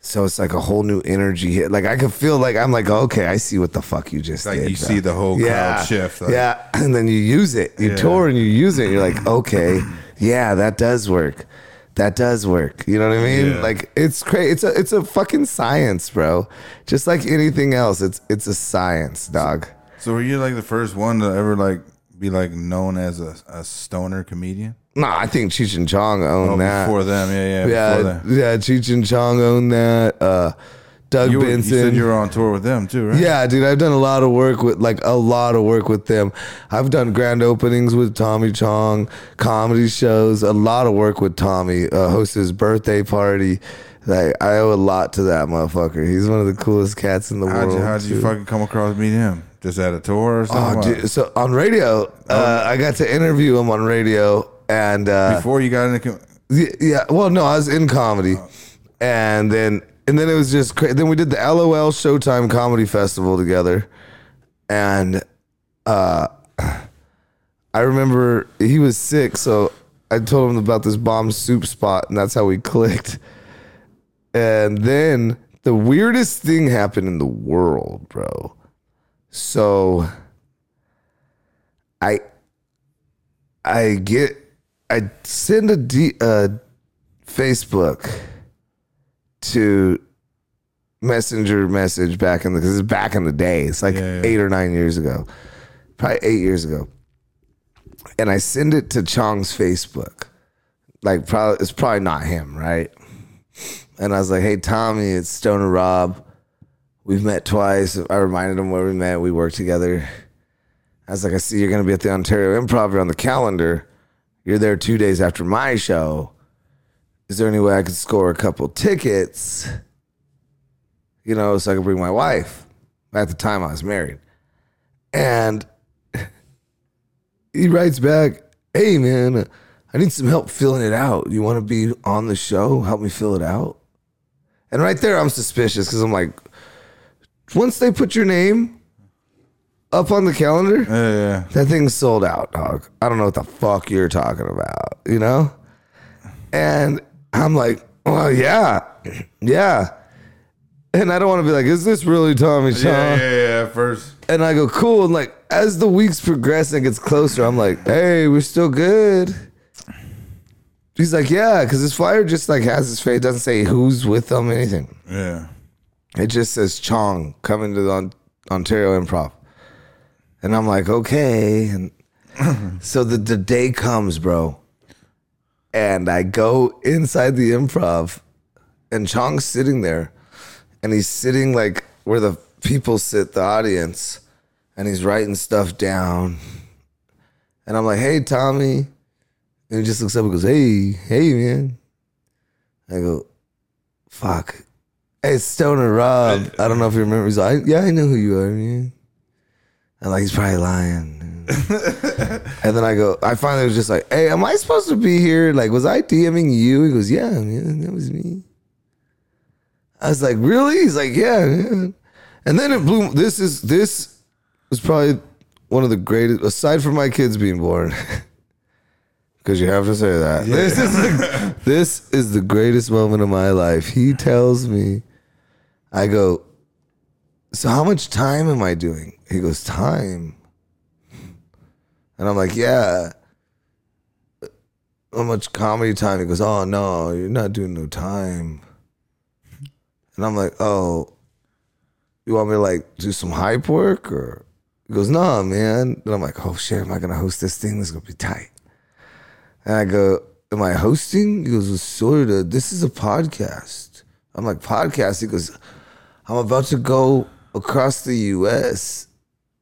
So it's like a whole new energy hit. Like I could feel like I'm like, okay, I see what the fuck you just Like did. you bro." see the whole crowd shift, like- yeah, and then you use it. You Yeah. tour and you use it. You're like, okay, yeah, that does work. That does work. You know what I mean? Yeah. Like it's crazy. It's a it's a fucking science, bro. Just like anything else, it's it's a science, dog. So were you like the first one to ever like be like known as a, a stoner comedian? No, I think Cheech and Chong own Oh, that. before them, yeah, yeah, yeah, before them. yeah. Cheech and Chong own that. Uh, Doug You, were, you Benson. said you were on tour with them too, right? Yeah, dude, I've done a lot of work with like a lot of work with them. I've done grand openings with Tommy Chong, comedy shows, a lot of work with Tommy. Uh, host his birthday party. Like I owe a lot to that motherfucker. He's one of the coolest cats in the How'd world. you, how'd you fucking come across meet him? Just at a tour or Oh, something? dude. So on radio, uh, I got to interview him on radio, and uh, Before you got into com- Yeah, yeah. Well, no, I was in comedy, and then and then it was just cra- then we did the LOL Showtime Comedy Festival together, and uh, I remember he was sick, so I told him about this bomb soup spot, and that's how we clicked. And then the weirdest thing happened in the world, bro. So I I get I send a D, uh, Facebook to messenger message back in the because it's back in the day. It's like Yeah, yeah. eight or nine years ago, probably eight years ago, and I send it to Chong's Facebook. Like probably it's probably not him, right? And I was like, "Hey Tommy, it's Stoner Rob. We've met twice. I reminded him where we met. We worked together. I was like, I see you're going to be at the Ontario Improv. You're on the calendar. You're there two days after my show. Is there any way I could score a couple tickets? You know, so I could bring my wife. At the time, I was married. And he writes back, Hey, man, I need some help filling it out. You want to be on the show? Help me fill it out? And right there, I'm suspicious because I'm like, once they put your name up on the calendar, Yeah, yeah. that thing's sold out, dog. I don't know what the fuck you're talking about, you know? And I'm like, well, yeah, yeah. And I don't want to be like, is this really Tommy Chong? Yeah, yeah, yeah. First, And I go, cool. And like, as the weeks progress and it gets closer, I'm like, hey, we're still good. He's like, yeah, because his flyer just like has his face, doesn't say who's with them, anything. yeah. It just says Chong coming to the Ontario Improv. And I'm like, okay. And so the, the day comes, bro. And I go inside the improv, and Chong's sitting there. And he's sitting like where the people sit, the audience. And he's writing stuff down. And I'm like, hey, Tommy. And he just looks up and goes, Hey, hey, man. I go, Fuck. Hey, Stoner Rob. I don't know if you remember. He's like, Yeah, I know who you are, man. And like, he's probably lying. and then I go, I finally was just like, Hey, am I supposed to be here? Like, was I DMing you? He goes, Yeah, man, that was me. I was like, Really? He's like, Yeah, man. And then it blew. This is, this was probably one of the greatest, aside from my kids being born. Because you have to say that. This is the, this is the greatest moment of my life. He tells me, I go, so how much time am I doing? He goes, time. And I'm like, yeah. How much comedy time? He goes, oh no, you're not doing no time. And I'm like, oh, you want me to like do some hype work or? He goes, no, man. And I'm like, oh shit, am I gonna host this thing? This is gonna be tight. And I go, Am I hosting? He goes, well, Sort of. This is a podcast. I'm like, Podcast? He goes, I'm about to go across the US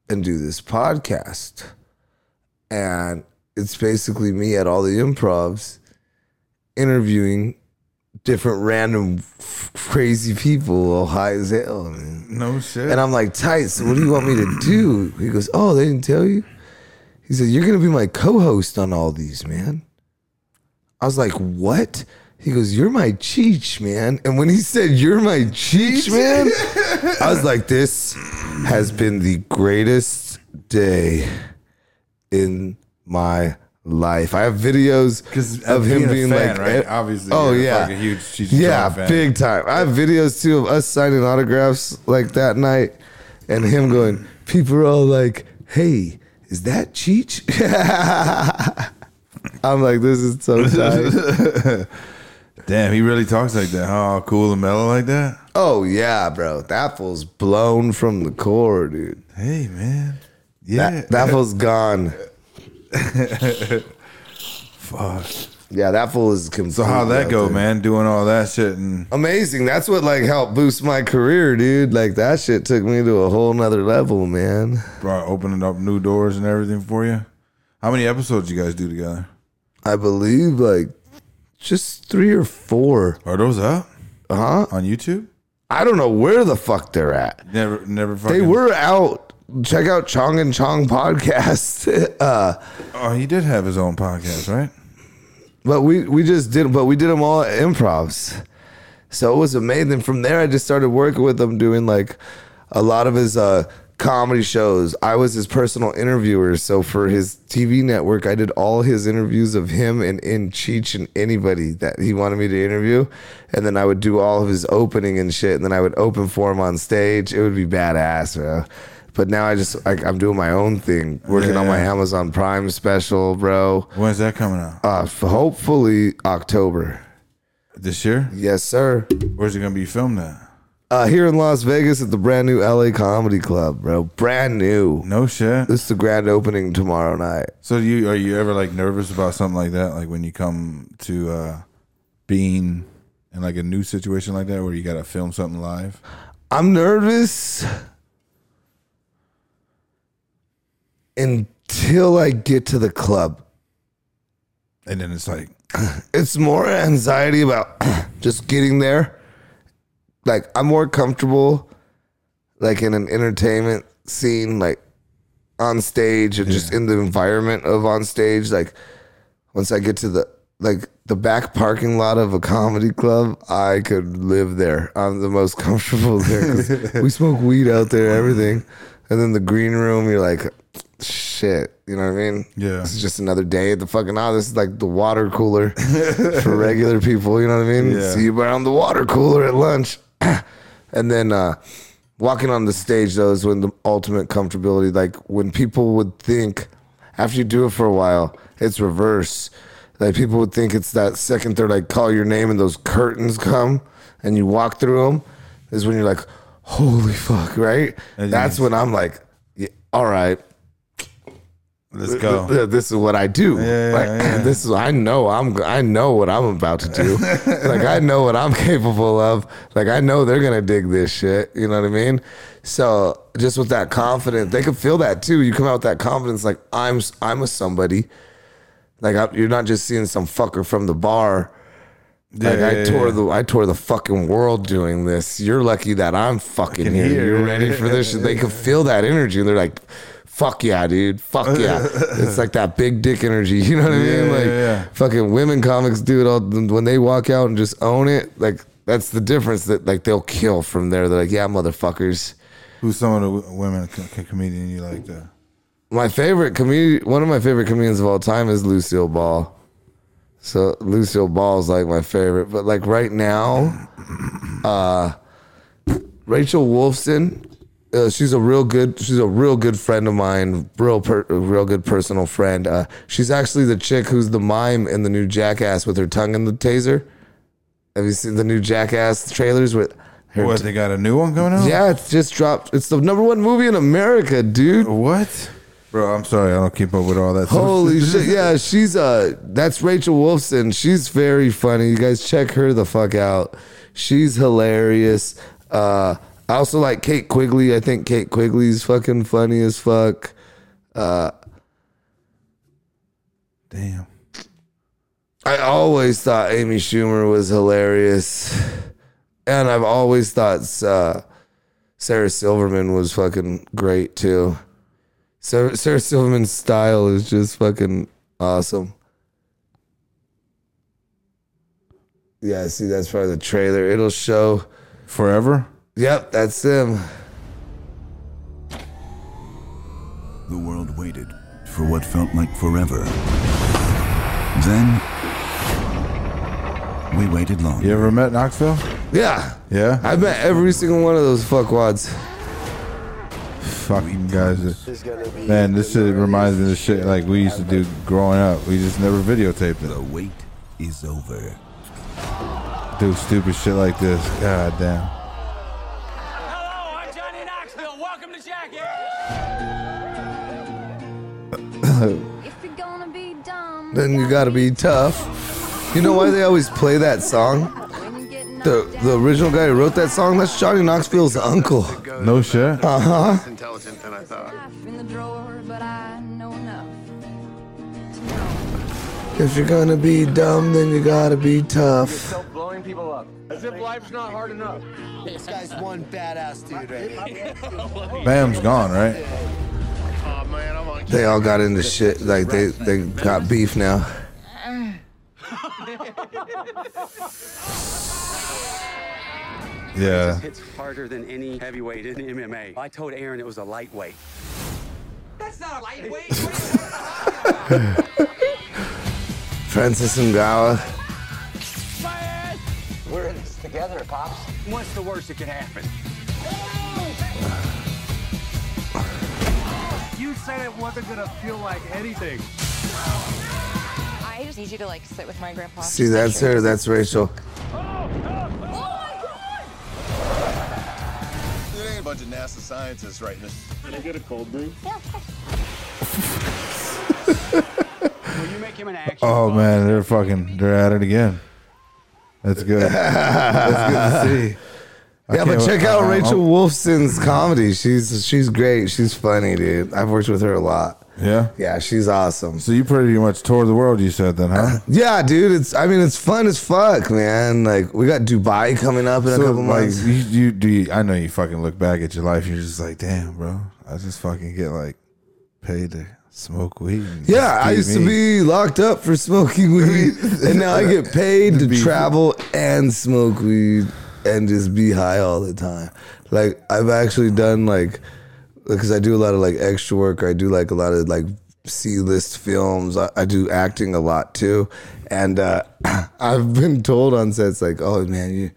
and do this podcast. And it's basically me at all the improvs interviewing different random f- crazy people all high as hell. Man. No shit. And I'm like, tight. So what do you want me to do? He goes, oh, they didn't tell you? He said, you're going to be my co-host on all these, man. I was like, what? He goes, you're my cheech, man. And when he said, you're my cheech, man, I was like, this has been the greatest day in my life. I have videos Because of him being, fan, like, right? eh, Obviously, oh yeah, like a huge and yeah, fan. big time. I have videos too of us signing autographs like that night, and him going. People are all like, "Hey, is that Cheech?" I'm like, "This is so tight." Damn, he really talks like that. Huh? Cool and mellow like that. oh yeah, bro, that fool's blown from the core, dude. Hey, man. Yeah. That that fool's gone. Fuck. Yeah, that fool is. So how'd that go, man? Doing all that shit and Amazing. That's what like helped boost my career, dude. Like that shit took me to a whole nother level, man. brought opening up new doors and everything for you. How many episodes you guys do together? I believe like just three or four. Are those up Uh Huh? on YouTube? I don't know where the fuck they're at. Never, never. Fucking, They were out. Check out Chong and Chong podcast. uh, Oh, he did have his own podcast, right? but we we just did. But we did them all at improvs. So it was amazing. From there, I just started working with him, doing like a lot of his uh, comedy shows. I was his personal interviewer. So for his TV network, I did all his interviews of him and in Cheech and anybody that he wanted me to interview. And then I would do all of his opening and shit. And then I would open for him on stage. It would be badass, bro. But now I just like I'm doing my own thing, working on my Amazon Prime special, bro. When's that coming out? Uh, hopefully October. This year? Yes, sir. Where's it gonna be filmed at? Uh, here in Las Vegas at the brand new LA Comedy Club, bro. Brand new. No shit. This is the grand opening tomorrow night. So you are you ever like nervous about something like that? Like when you come to uh being in like a new situation like that where you gotta film something live? I'm nervous until I get to the club. And then it's like It's more anxiety about just getting there. Like I'm more comfortable like in an entertainment scene, like on stage and just in the environment of on stage. Like once I get to the like the back parking lot of a comedy club, I could live there. I'm the most comfortable there we smoke weed out there, everything. And then the green room, you're like, shit, you know what I mean? Yeah. This is just another day at the fucking oh, this is like the water cooler for regular people, you know what I mean? Yeah. See you around the water cooler at lunch. and then uh walking on the stage though is when the ultimate comfortability, like when people would think after you do it for a while, it's reverse. Like people would think it's that second, third, like call your name and those curtains come and you walk through them is when you're like, holy fuck, right? That's when I'm like, yeah, all right, let's go. this is what I do. Yeah, Like, yeah. This is I know I'm I know what I'm about to do. like I know what I'm capable of. Like I know they're gonna dig this shit. You know what I mean? So just with that confidence, they can feel that too. You come out with that confidence, like I'm I'm a somebody. Like I, you're not just seeing some fucker from the bar. Like Yeah, I tore the I tore the fucking world doing this. You're lucky that I'm fucking here. hear. You're ready for this. shit. They can feel that energy, they're like, "Fuck yeah, dude! Fuck yeah!" it's like that big dick energy. You know what I mean? Yeah, like yeah, yeah. fucking women comics do it all when they walk out and just own it. Like that's the difference. That like they'll kill from there. They're like, "Yeah, motherfuckers." Who's some of the women co- co- comedian you like that? My favorite comedian, one of my favorite comedians of all time is Lucille Ball. So Lucille Ball is like my favorite, but like right now, uh, Rachel Wolfson, uh, she's a real good, she's a real good friend of mine, real, per, real good personal friend. Uh, she's actually the chick who's the mime in the new Jackass with her tongue in the taser. Have you seen the new Jackass trailers with her? What, they got a new one coming out? yeah, it's just dropped. It's the number one movie in America, dude. What? Bro, I'm sorry. I don't keep up with all that stuff. Holy shit! Yeah, she's uh, that's Rachel Wolfson. She's very funny. You guys check her the fuck out. She's hilarious. Uh, I also like Kate Quigley. I think Kate Quigley's fucking funny as fuck. Uh, Damn. I always thought Amy Schumer was hilarious, and I've always thought uh, Sarah Silverman was fucking great too. Sarah, Sarah Silverman's style is just fucking awesome. Yeah, see, that's part of the trailer. It'll show. Forever? Yep, that's him. The world waited for what felt like forever. Then, we waited long. You ever met Knoxville? Yeah, Yeah? I met every single one of those fuckwads. Fucking guys. Man, this shit reminds me of the shit like we used to do growing up. We just never videotaped it. The wait is over. Do stupid shit like this. God damn. Then you gotta be tough. You know why they always play that song? when you get knocked The the original guy who wrote that song, that's Johnny Knoxville's uncle. No shit? intelligent than I thought. knife in the drawer, but I know enough to know. If you're gonna be dumb, then you gotta be tough. Blowing people up. As if life's not hard enough. This guy's one badass dude right. Bam's gone, right? They all got into shit. Like they they got beef now. Yeah. It's harder than any heavyweight in MMA. I told Aaron it was a lightweight. That's not a lightweight. Francis and Ngannou. We're in this together, Pops. What's the worst that could happen? You said it wasn't gonna feel like anything. I just need you to like sit with my grandpa. See, that's her. That's Rachel. Oh, oh, oh. It ain't a bunch of NASA scientists writing this. Will you make him an action? Oh man, they're fucking they're at it again. That's good. That's good to see. Yeah, but check out Rachel Wolfson's comedy. She's she's great. She's funny, dude. I've worked with her a lot. Yeah. Yeah, she's awesome. So you pretty much toured the world, you said then, huh? Uh, yeah, dude. It's I mean it's fun as fuck, man. Like we got Dubai coming up in a couple like months. you, you do you, I know you fucking look back at your life, you're just like, damn, bro. I just fucking get like paid to smoke weed. Yeah, I used to be locked up for smoking weed, and now I get paid to travel and smoke weed and just be high all the time. Like I've actually done like because I do a lot of like extra work. I do like a lot of like C list films. I, I do acting a lot too, and uh, I've been told on sets like, "Oh man, you."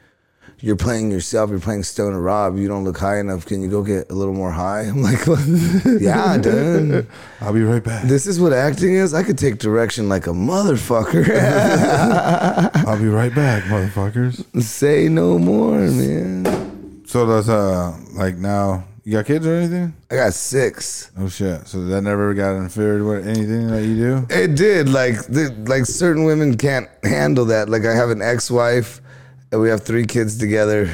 You're playing yourself. You're playing Stoner Rob. You don't look high enough. Can you go get a little more high? I'm like, yeah, dude. I'll be right back. This is what acting is. I could take direction like a motherfucker. I'll be right back, motherfuckers. Say no more, man. So does uh like now you got kids or anything? I got six. Oh shit. So that never got interfered with anything that you do? It did. Like, the, like certain women can't handle that. Like, I have an ex-wife, we have three kids together,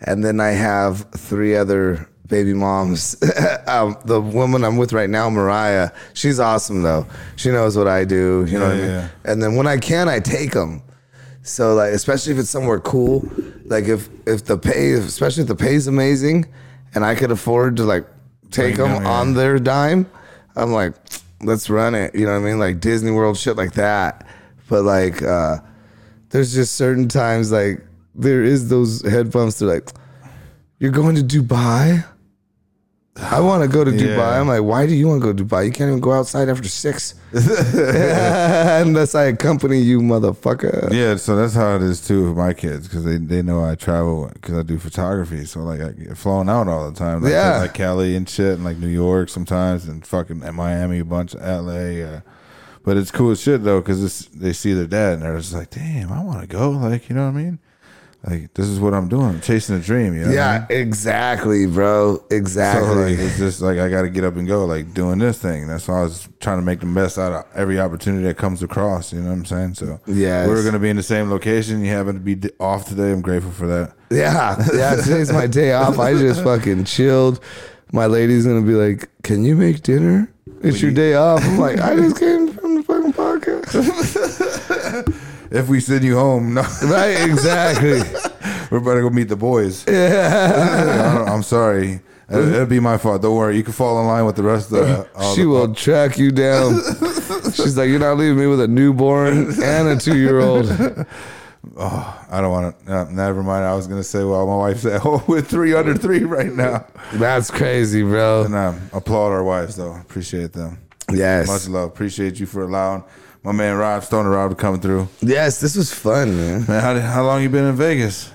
and then I have three other baby moms. um, the woman I'm with right now, Mariah, she's awesome though. She knows what I do. You know Yeah, what I mean? yeah. And then when I can, I take them. So like, especially if it's somewhere cool, like if if the pay, especially if the pay's amazing, and I could afford to like take them yeah. on their dime, I'm like, let's run it. You know what I mean? Like Disney World shit like that. But like, uh, there's just certain times like there is those head bumps. They're like, you're going to Dubai. I want to go to Dubai. Yeah. I'm like, why do you want to go to Dubai? You can't even go outside after six, unless I accompany you, motherfucker. Yeah, so that's how it is too with my kids because they, they know I travel because I do photography. So like I get flown out all the time. Like, Yeah. like Cali and shit, and like New York sometimes, and fucking and Miami a bunch, L.A. Uh, but it's cool as shit though because they see their dad and they're just like, damn, I want to go. Like you know what I mean? Like this is what I'm doing. I'm chasing a dream. You know what I Yeah, mean? exactly, bro. Exactly. So like it's just like I got to get up and go, like doing this thing. That's why I was trying to make the best out of every opportunity that comes across. You know what I'm saying? So yeah, we're gonna be in the same location. You happen to be off today. I'm grateful for that. Yeah, yeah. Today's my day off. I just fucking chilled. My lady's gonna be like, "Can you make dinner? It's your day off." I'm like, "I just came If we send you home, no, right? Exactly. we're about to go meet the boys. Yeah, I'm sorry. It'll, it'll be my fault. Don't worry. You can fall in line with the rest of the. she the- will track you down. She's like, "You're not leaving me with a newborn and a two year old." Oh, I don't want to. Uh, never mind. I was gonna say, well, my wife's at home with three under three right now. That's crazy, bro. And um, applaud our wives though. Appreciate them. Yes. Much love. Appreciate you for allowing my man Rob Stoner Rob come through. Yes, this was fun, man. Man, how, how long you been in Vegas?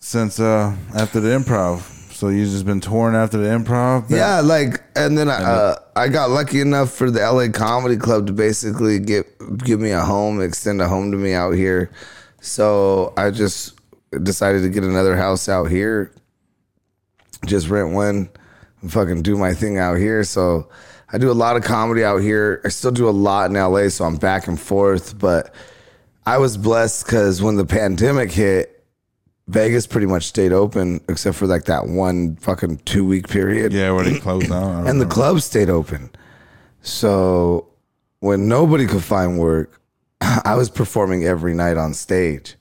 Since uh after the improv. So you just been touring after the improv? Been- Yeah, like, and then I, uh, I got lucky enough for the LA Comedy Club to basically get give me a home, extend a home to me out here. So I just decided to get another house out here, just rent one, and fucking do my thing out here. So I do a lot of comedy out here. I still do a lot in LA, so I'm back and forth. But I was blessed because when the pandemic hit, Vegas pretty much stayed open except for like that one fucking two week period. Yeah, where they closed down. And the clubs stayed open. So when nobody could find work, I was performing every night on stage.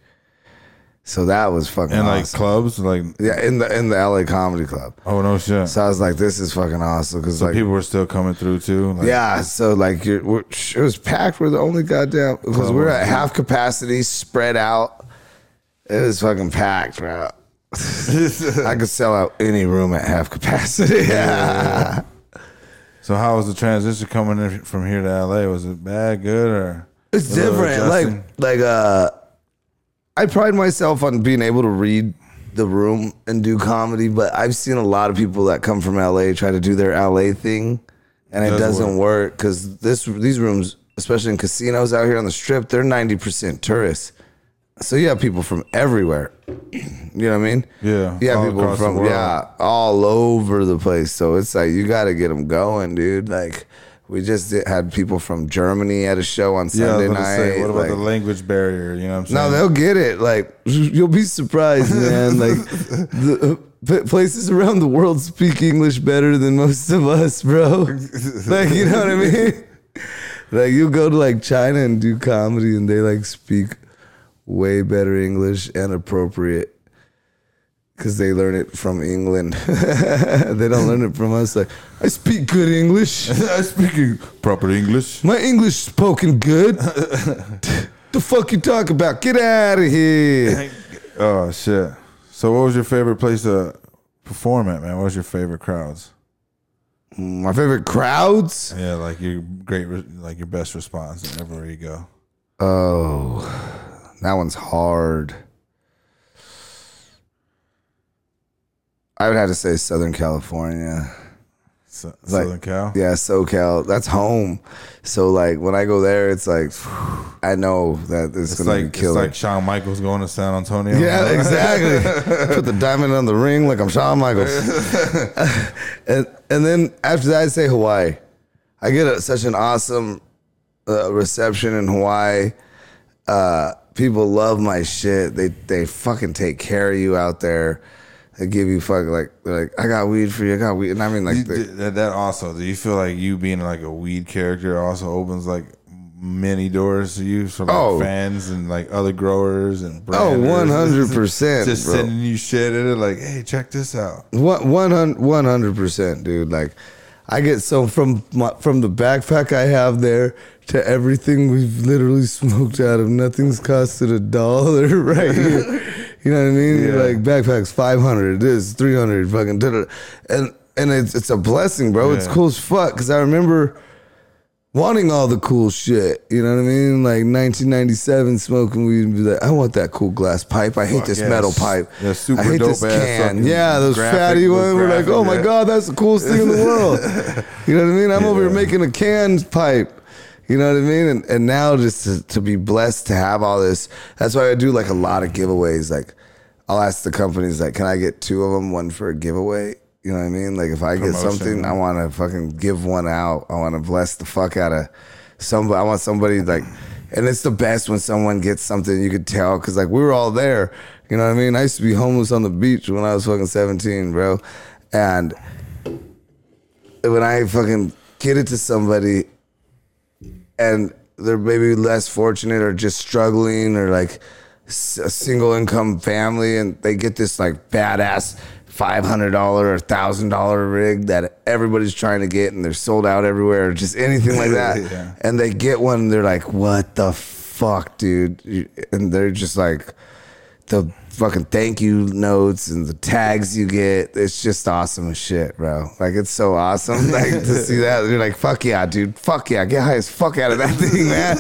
So that was fucking and like awesome. clubs, like yeah, in the in the LA Comedy Club. oh no shit. So I was like, this is fucking awesome because So like people were still coming through too. Like, yeah, so like you're, we're, it was packed. We're the only goddamn because we're at half capacity, spread out. It was fucking packed, bro. I could sell out any room at half capacity. Yeah. So how was the transition coming in from here to LA? Was it bad, good, or It's different. adjusting? Like like uh I pride myself on being able to read the room and do comedy, but I've seen a lot of people that come from LA try to do their LA thing and it Doesn't doesn't work cuz this these rooms, especially in casinos out here on the strip, they're 90% tourists. So you have people from everywhere. You know what I mean? Yeah, You have people from yeah, all over the place. So it's like you got to get them going, dude. Like we just did, had people from Germany at a show on yeah, Sunday gonna night. say, what about like- the language barrier? You know what I'm saying? no, they'll get it. Like you'll be surprised, man. like the places around the world speak English better than most of us, bro. like you know what I mean? Like you go to like China and do comedy, and they like speak way better English and appropriate because they learn it from England. they don't learn it from us. Like I speak good English. I speak proper English. My English spoken good. the fuck you talk about? Get out of here. Oh shit. So what was your favorite place to perform at, man? What was your favorite crowds? My favorite crowds? Yeah, like your great, like your best response everywhere you go. Oh, that one's hard. I would have to say Southern California. So, Like- Southern Cal. Yeah, SoCal. That's home. So like when I go there, it's like I know that it's, It's gonna like be it's like Shawn Michaels going to San Antonio. Yeah, exactly. Put the diamond on the ring like I'm Shawn Michaels. and and then after that, I'd say Hawaii. I get a, such an awesome uh, reception in Hawaii. Uh, people love my shit. They they fucking take care of you out there. They give you fuck like like I got weed for you. I got weed, and I mean like You- they- that, that also. Do you feel like you being like a weed character also opens like many doors to you for like Oh. fans and like other growers and Oh, branders? 100%, just bro. sending you shit and they're like, hey, check this out. One one hundred one hundred percent, dude. Like, I get so from my, from the backpack I have there to everything we've literally smoked out of. Nothing's costed a dollar right here. You know what I mean? Yeah. Like backpacks five hundred, this three hundred, fucking da-da. and and it's it's a blessing, bro. It's cool as fuck because I remember wanting all the cool shit. You know what I mean? Like 1997, smoking weed and be like, I want that cool glass pipe. I hate Fuck this yes. metal pipe. Yeah, super I hate this dope ass can. Yeah, those graphic- fatty ones. We're like, oh my yeah. god, that's the coolest thing in the world. you know what I mean? I'm over here making a canned pipe. You know what I mean? And and now just to, to be blessed to have all this. That's why I do like a lot of giveaways. Like I'll ask the companies like, can I get two of them, one for a giveaway? You know what I mean? Like if I get something, I want to fucking give one out. I want to bless the fuck out of somebody. I want somebody like, and it's the best when someone gets something you could tell because like we were all there. You know what I mean? I used to be homeless on the beach when I was fucking seventeen, bro, and when I fucking get it to somebody and they're maybe less fortunate or just struggling or like a single income family and they get this like badass $500 or $1000 rig that everybody's trying to get and they're sold out everywhere or just anything like that Yeah. and they get one and they're like what the fuck dude and they're just like the fucking thank you notes and the tags you get. It's just awesome as shit, bro. Like it's so awesome. Like to see that. You're like, fuck yeah, dude. Fuck yeah. Get high as fuck out of that thing, man.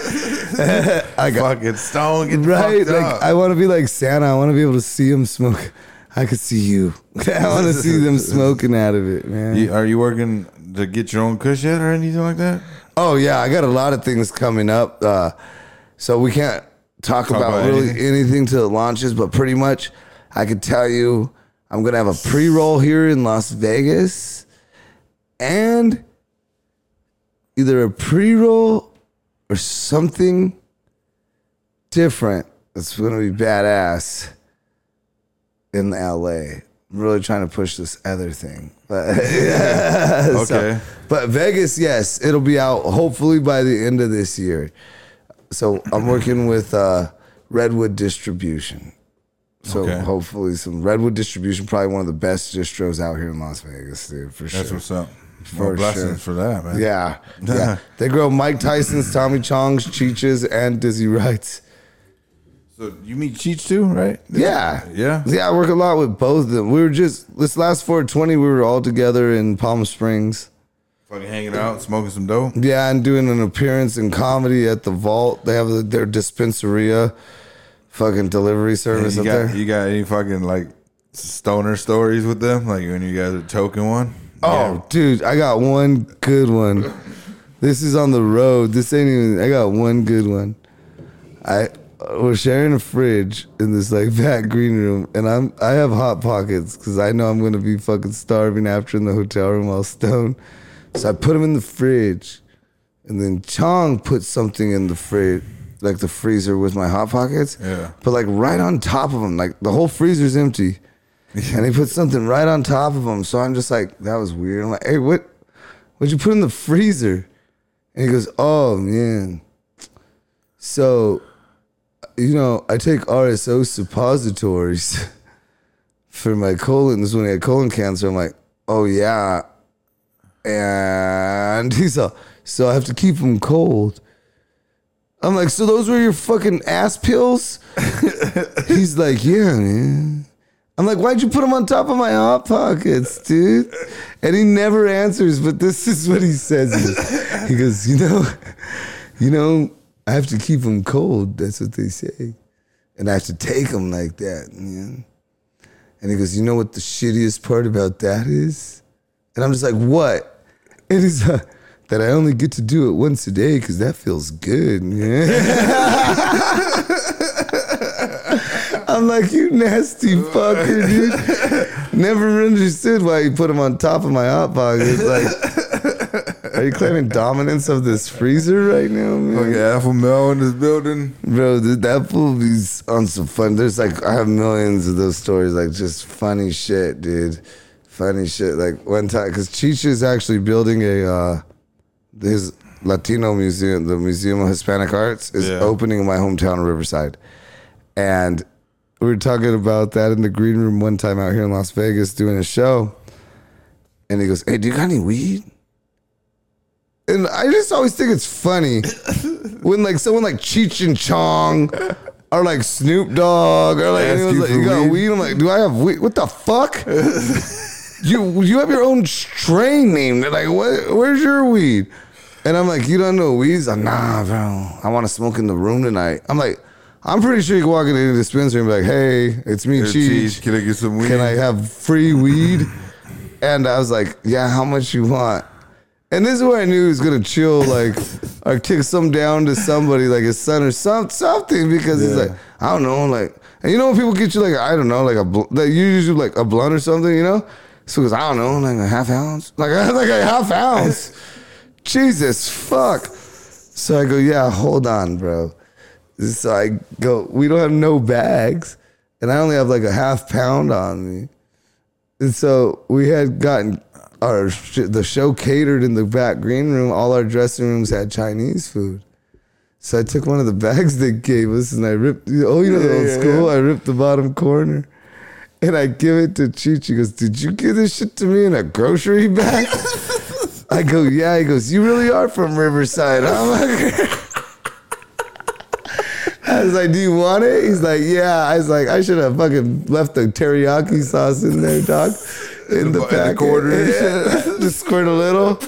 I got Fucking stone, get right. Like up. I want to be like Santa. I want to be able to see him smoke. I could see you. I want to see them smoking out of it, man. You- are you working to get your own kush yet or anything like that? Oh yeah, I got a lot of things coming up. Uh, so we can't talk, Talk about, about really anything? anything. till it launches, but pretty much I could tell you I'm gonna have a pre-roll here in Las Vegas and either a pre-roll or something different that's gonna be badass in LA. I'm really trying to push this other thing. But So- Okay. but Vegas, yes, it'll be out hopefully by the end of this year. So I'm working with uh, Redwood Distribution. So Okay. hopefully some Redwood Distribution, probably one of the best distros out here in Las Vegas, dude, for sure. That's sure. what's up. More For blessings sure. for that, man. Yeah, yeah. they grow Mike Tyson's, Tommy Chong's, Cheech's, and Dizzy Wright's. So you meet Cheech too, right? Yeah. Yeah. Yeah, I work a lot with both of them. We were just this last 420, we were all together in Palm Springs. Fucking hanging out, smoking some dope. Yeah, and doing an appearance in comedy at the Vault. They have their dispensaria, fucking delivery service you up got there. you got any fucking like stoner stories with them? Like when you guys are toking one? Oh, dude, I got one good one. This is on the road. This ain't even. I got one good one. I we're sharing a fridge in this like back green room, and I'm I have hot pockets because I know I'm gonna be fucking starving after in the hotel room while stoned. So I put them in the fridge, and then Chong put something in the fridge, like the freezer with my hot pockets. Yeah. But like right on top of them, like the whole freezer's empty. and he put something right on top of them. So I'm just like, that was weird. I'm like, hey, what? What'd you put in the freezer? And he goes, oh man. So, you know, I take RSO suppositories for my colon. This is when I had colon cancer. I'm like, oh yeah. And he's all, so I have to keep him cold. I'm like, so those were your fucking ass pills? he's like, yeah, man. I'm like, why'd you put them on top of my hot pockets, dude? And he never answers, but this is what he says. He goes, you know, you know, I have to keep them cold. That's what they say, and I have to take them like that, man. And he goes, you know what the shittiest part about that is? And I'm just like, what? And he's like, that I only get to do it once a day because that feels good. I'm like, you nasty fucker, dude. Never understood why you put them on top of my hot pockets. Like, Are you claiming dominance of this freezer right now, man? Fucking Alpha Male in this building. Bro, dude, that fool be on some fun. There's like I have millions of those stories, like just funny shit, dude. Funny shit. Like one time, because Cheech is actually building a uh, his Latino museum, the Museum of Hispanic Arts, is Yeah. opening in my hometown of Riverside, and we were talking about that in the green room one time out here in Las Vegas doing a show, and he goes, "Hey, do you got any weed?" And I just always think it's funny when like someone like Cheech and Chong or like Snoop Dogg or like, you like you got weed? weed? I'm like, do I have weed? What the fuck? you you have your own strain name. They're like, what? Where's your weed? And I'm like, you don't know weed? Like, nah, bro. I want to smoke in the room tonight. I'm like, I'm pretty sure you can walk into the dispensary and be like, hey, it's me, Cheech. Cheech, can I get some weed? Can I have free weed? and I was like, yeah, how much you want? And this is where I knew he was gonna chill, like, or kick some down to somebody, like his son or some something, because he's Yeah. like, I don't know, like, and you know when people get you like, I don't know, like a, bl- like you usually like a blunt or something, you know? So goes, I don't know, like a half ounce, like like a half ounce. Jesus fuck. So I go, yeah, hold on, bro. So I go, we don't have no bags, and I only have like a half pound on me. And so we had gotten our the show catered in the back green room. All our dressing rooms had Chinese food. So I took one of the bags they gave us and I ripped. Oh, you know the old Yeah, yeah, school. I ripped the bottom corner, and I give it to Cheech. He goes, "Did you give this shit to me in a grocery bag?" I go, "Yeah." He goes, "You really are from Riverside?" I'm like. I was like, "Do you want it?" He's like, "Yeah." I was like, "I should have fucking left the teriyaki sauce in there, dog, in the the packet. quarter Yeah. Just squirt a little."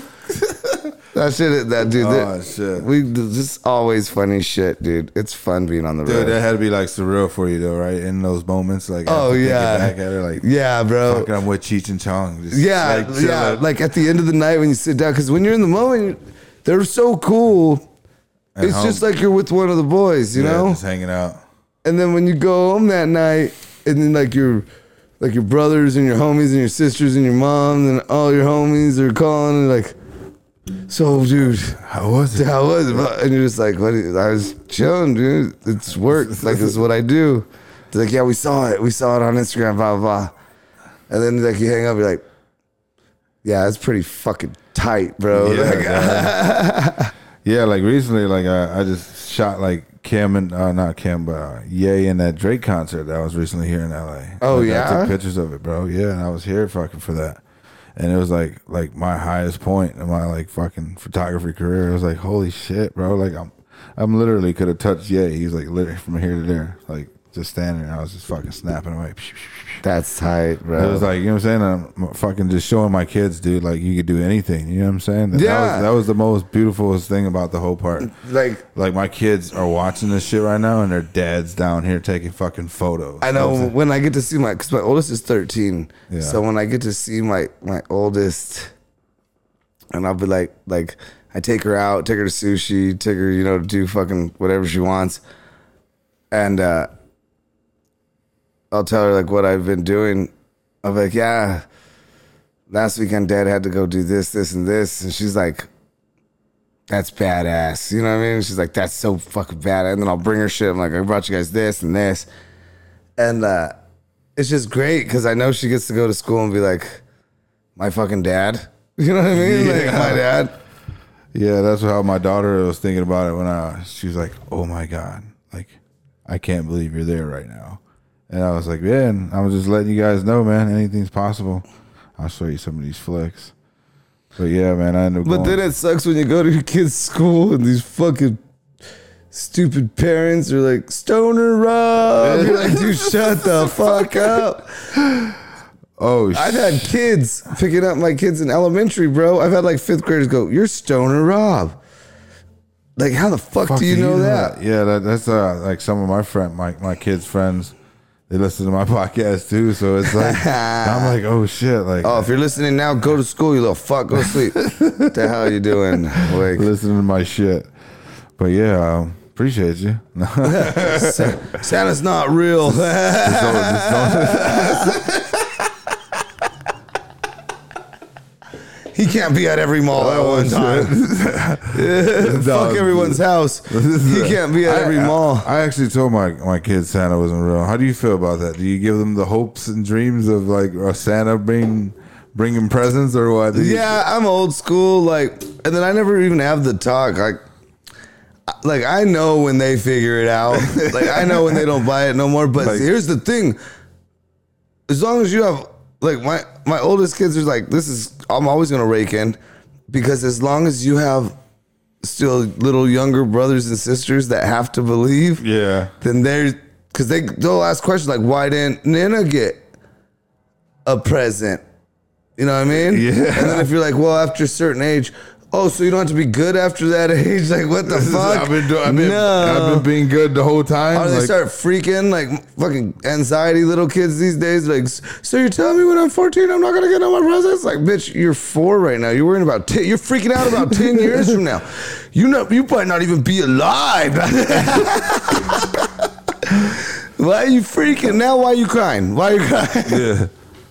That shit, that dude. Oh, that- shit. We just always funny shit, dude. It's fun being on the Dude, road. that had to be like surreal for you though, right? In those moments, like Oh, yeah. back at it, like yeah, bro. fucking, I'm with Cheech and Chong. Just, Yeah, like, yeah. Like at the end of the night when you sit down, because when you're in the moment, they're so cool. At it's home. just like you're with one of the boys, you Yeah, know. just hanging out. And then when you go home that night, and then like your like your brothers and your homies and your sisters and your mom and all your homies are calling and like, so dude, How was it? how was it? And you're just like, what? I was chilling, dude. It's work. Like this is what I do. They're like, yeah, we saw it. We saw it on Instagram. Blah blah. blah. And then like you hang up, you're like, yeah, it's pretty fucking tight, bro. Yeah, Like, yeah. Yeah, like recently, like I, I just shot like Kim and uh, not Kim, but uh, Ye in that Drake concert that was recently here in LA. Oh, Like, I yeah? took pictures of it, bro. Yeah, and I was here fucking for that, and it was like like my highest point in my like fucking photography career. It was like holy shit, bro. Like I'm I'm literally could have touched Ye. He's like literally from here to there, like just standing. there. I was just fucking snapping away. That's tight, bro. It was like you know what I'm saying. I'm fucking just showing my kids, dude. Like you could do anything. You know what I'm saying? That, that Yeah. was, that was the most beautiful thing about the whole part. like Like my kids are watching this shit right now, and their dad's down here taking fucking photos. I know when I get to see my because my oldest is thirteen. Yeah. So when I get to see my my oldest, and I'll be like like I take her out, take her to sushi, take her you know to do fucking whatever she wants, and uh, I'll tell her like what I've been doing. Be like, yeah, last weekend Dad had to go do this, this, and this, and she's like. That's badass. You know what I mean? She's like, that's so fucking badass. And then I'll bring her shit. I'm like, I brought you guys this and this and uh, it's just great because I know she gets to go to school and be like, my fucking dad. You know what I mean? Like Yeah. my dad. Yeah, that's how my daughter was thinking about it when I. She was like, "Oh my god, like I can't believe you're there right now." And I was like, "Man, I was just letting you guys know, man. Anything's possible. I'll show you some of these flicks." But yeah, man, I ended up. But going, then it sucks when you go to your kid's school and these fucking stupid parents are like, Stoner Rob. You're like, dude, shut the fuck up. oh, I've had kids picking up my kids in elementary, bro. I've had like fifth graders go, You're Stoner Rob. Like, how the fuck, Fuck, do you know that? Yeah, that, that's uh, like some of my friend, my my kids' friends. They listen to my podcast too, so it's like I'm like, oh shit, like Oh, if you're listening now, go to school, you little fuck. Go to sleep. what the hell are you doing? Like, listening to my shit. But yeah, um, appreciate you. Sa- Santa's not real. he can't be at every mall at oh, one shit. time. Fuck everyone's house. He can't be at every I, mall. I, actually told my my kids Santa wasn't real. How do you feel about that? Do you give them the hopes and dreams of like a Santa bring bringing presents or what? Do you- Yeah, I'm old school. Like, and then I never even have the talk. Like, like I know when they figure it out. like, I know when they don't buy it no more. But Like- here's the thing: as long as you have, like, my my oldest kids are like, this is. I'm always gonna rake in because as long as you have still little younger brothers and sisters that have to believe, yeah. then they're because they they'll ask questions like, why didn't Nana get a present? You know what I mean? Yeah. And then if you're like, well, after a certain age, oh, so you don't have to be good after that age? Like, what the fuck? I've been doing. I've been, no. I've been being good the whole time. Or they like- start freaking like fucking anxiety little kids these days. Like, so you're telling me when I'm 14 I'm not gonna get no more presents? Like, bitch, you're four right now. You're worrying about 10, you're freaking out about 10 years from now. You know, you might not even be alive. why are you freaking now? Why are you crying? Why are you crying? yeah.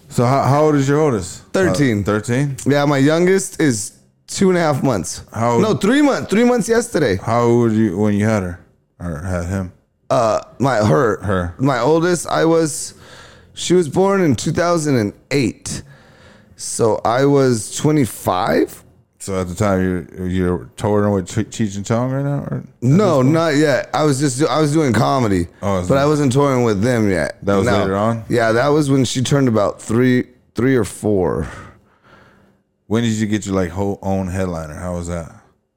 So how, how old is your oldest? 13. Uh, thirteen. Yeah, my youngest is two and a half months. How- No, three months. Three months yesterday. how old were you when you had her or had him? Uh, my her Her. my oldest. I was. She was born in 2008, so I was 25. So at the time you're you're touring with Ch- Cheech and Chong right now? Or? No, not yet. I was just I was doing comedy, Oh, but I wasn't touring with them yet. That was later on? Yeah, that was when she turned about three, three or four. When did you get your like whole own headliner? How was that?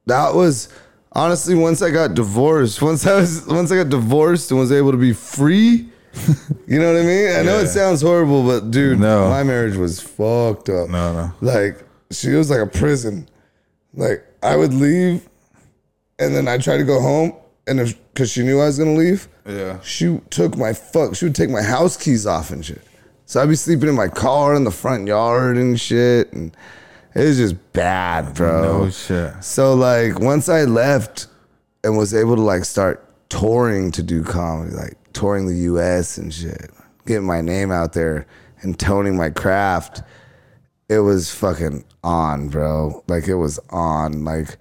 That was honestly once I got divorced. Once I was once I got divorced and was able to be free. You know what I mean? I know it sounds horrible, but dude, No. my marriage was fucked up. No, no. Like she was like a prison. Like I would leave, and then I try to go home, and if because she knew I was gonna leave, Yeah. she took my fuck. She would take my house keys off and shit. So I'd be sleeping in my car in the front yard and shit, and it was just bad, bro. No shit. So like once I left and was able to like start touring to do comedy, like touring the US and shit, getting my name out there and toning my craft, it was fucking on, bro. Like it was on. Like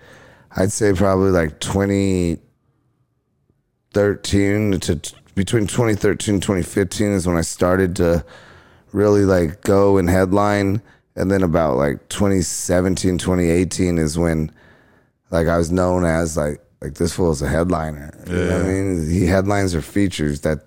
I'd say probably like 2013 to t- between 2013 and 2015 is when I started to really like go and headline and then about like 2017 2018 is when like i was known as like like this fool is a headliner. You know what i mean? He headlines or features. That's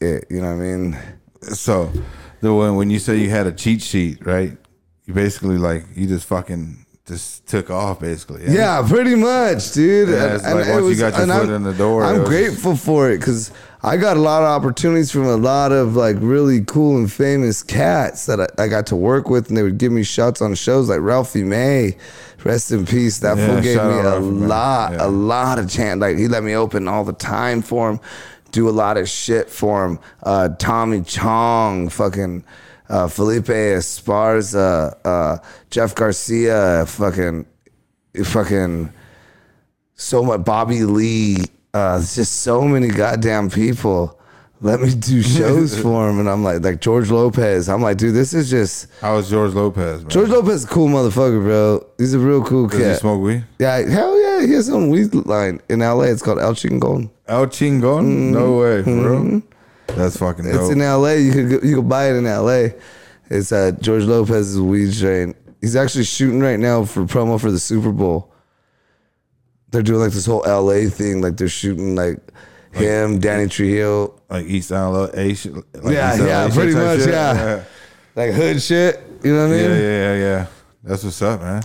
it. You know what i mean? So the when when you say you had a cheat sheet, right? You basically like you just fucking just took off basically. yeah? Pretty much dude. Yeah, it's like once you got your foot I'm- in the door, i'm was grateful for it because i got a lot of opportunities from a lot of like really cool and famous cats that I, I got to work with and they would give me shots on shows like ralphie may rest in peace that Yeah, fool gave me a Ralphie lot Yeah. a lot of chance like he let me open all the time for him do a lot of shit for him uh, tommy chong fucking uh, Felipe Esparza, uh, Jeff Garcia, fucking, fucking, so much. Bobby Lee, uh, it's just so many goddamn people. Let me do shows for him, and I'm like, like George Lopez. I'm like, dude, this is just How is George Lopez? Man? George Lopez, is a cool motherfucker, bro. He's a real cool Does he kid. smoke weed? Yeah, hell yeah, he has some weed line in LA. It's called El Chingon. El Chingon? No way, for real. That's fucking Mm-hmm. It's in LA. You could go, you could buy it in LA. It's uh, George Lopez's weed strain. He's actually shooting right now for promo for the Super Bowl. They're doing like this whole LA thing. Like they're shooting like him, Danny Trujillo, like East LA, like Yeah, East LA yeah, pretty much, shit? yeah. like hood shit. You know what I mean? yeah, yeah, yeah. That's what's up, man.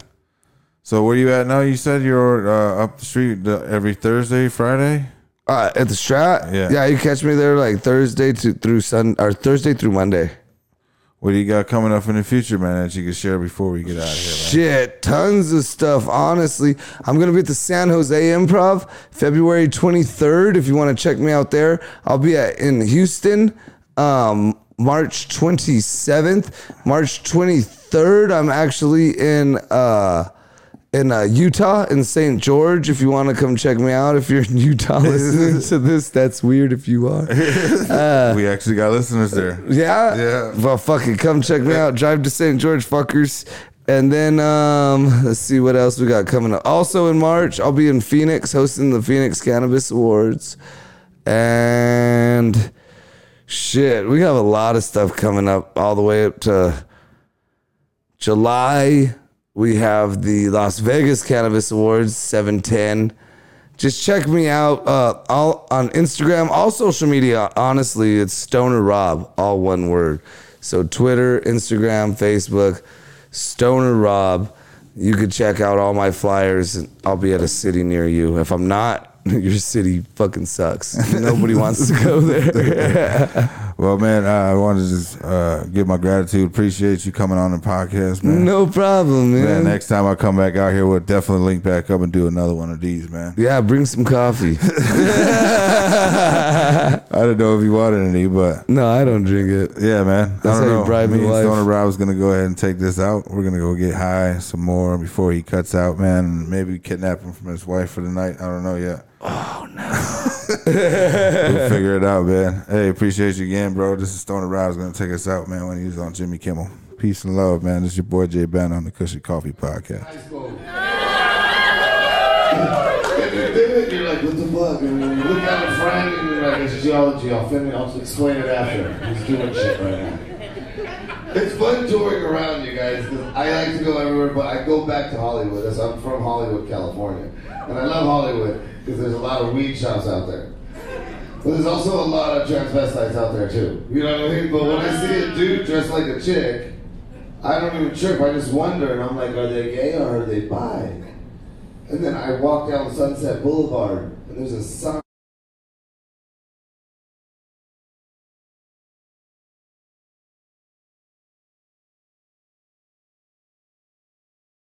So where you at now? You said you're uh, up the street every Thursday, Friday. Uh, at the Strat. Yeah. yeah. You catch me there like Thursday to through Sun or Thursday through Monday. What do you got coming up in the future, man? That you can share before we get out of here, man. Shit, tons of stuff. Honestly, I'm gonna be at the San Jose Improv February 23rd. If you want to check me out there, I'll be at in Houston, um, March 27th. March 23rd, I'm actually in uh, in uh, Utah in St. George. If you want to come check me out, if you're in Utah listening to this, that's weird. If you are, we actually got listeners there. yeah, Yeah. Well, fucking come check me out. Drive to St. George, fuckers. And then um, let's see what else we got coming up. Also in March, I'll be in Phoenix hosting the Phoenix Cannabis Awards. And shit, we have a lot of stuff coming up all the way up to July. We have the Las Vegas Cannabis Awards 710. Just check me out uh, all on Instagram, all social media. Honestly, it's Stoner Rob, all one word. So Twitter, Instagram, Facebook, Stoner Rob. You could check out all my flyers. and I'll be at a city near you. If I'm not, your city fucking sucks. Nobody wants to go there. Well, man, I want to just uh, give my gratitude. Appreciate you coming on the podcast, man. no problem, man. Man, next time I come back out here, we'll definitely link back up and do another one of these, man. yeah, bring some coffee. I don't know if you wanted any, but no, I don't drink it. yeah, man. That's I how don't you know. bribe Me wife. Stoner Rob's gonna go ahead and take this out. We're gonna go get high some more before he cuts out, man. Maybe kidnap him from his wife for the night. I don't know yet. Oh no. We'll figure it out, man. Hey, appreciate you again, bro. This is Stoner Rob's gonna take us out, man. When he's on Jimmy Kimmel. Peace and love, man. This is your boy Jay Ben on the Kush and Coffee Podcast. The you look a friend it's geology. I'll finish. I'll explain it after. He's doing shit right now. It's fun touring around, you guys. I like to go everywhere, but I go back to Hollywood. I'm from Hollywood, California, and I love Hollywood because there's a lot of weed shops out there. But there's also a lot of transvestites out there too. You know what I mean? But when I see a ah. dude dressed like a chick, I don't even trip. I just wonder, and I'm like, are they gay or are they bi? And then I walk down Sunset Boulevard, and there's a sign.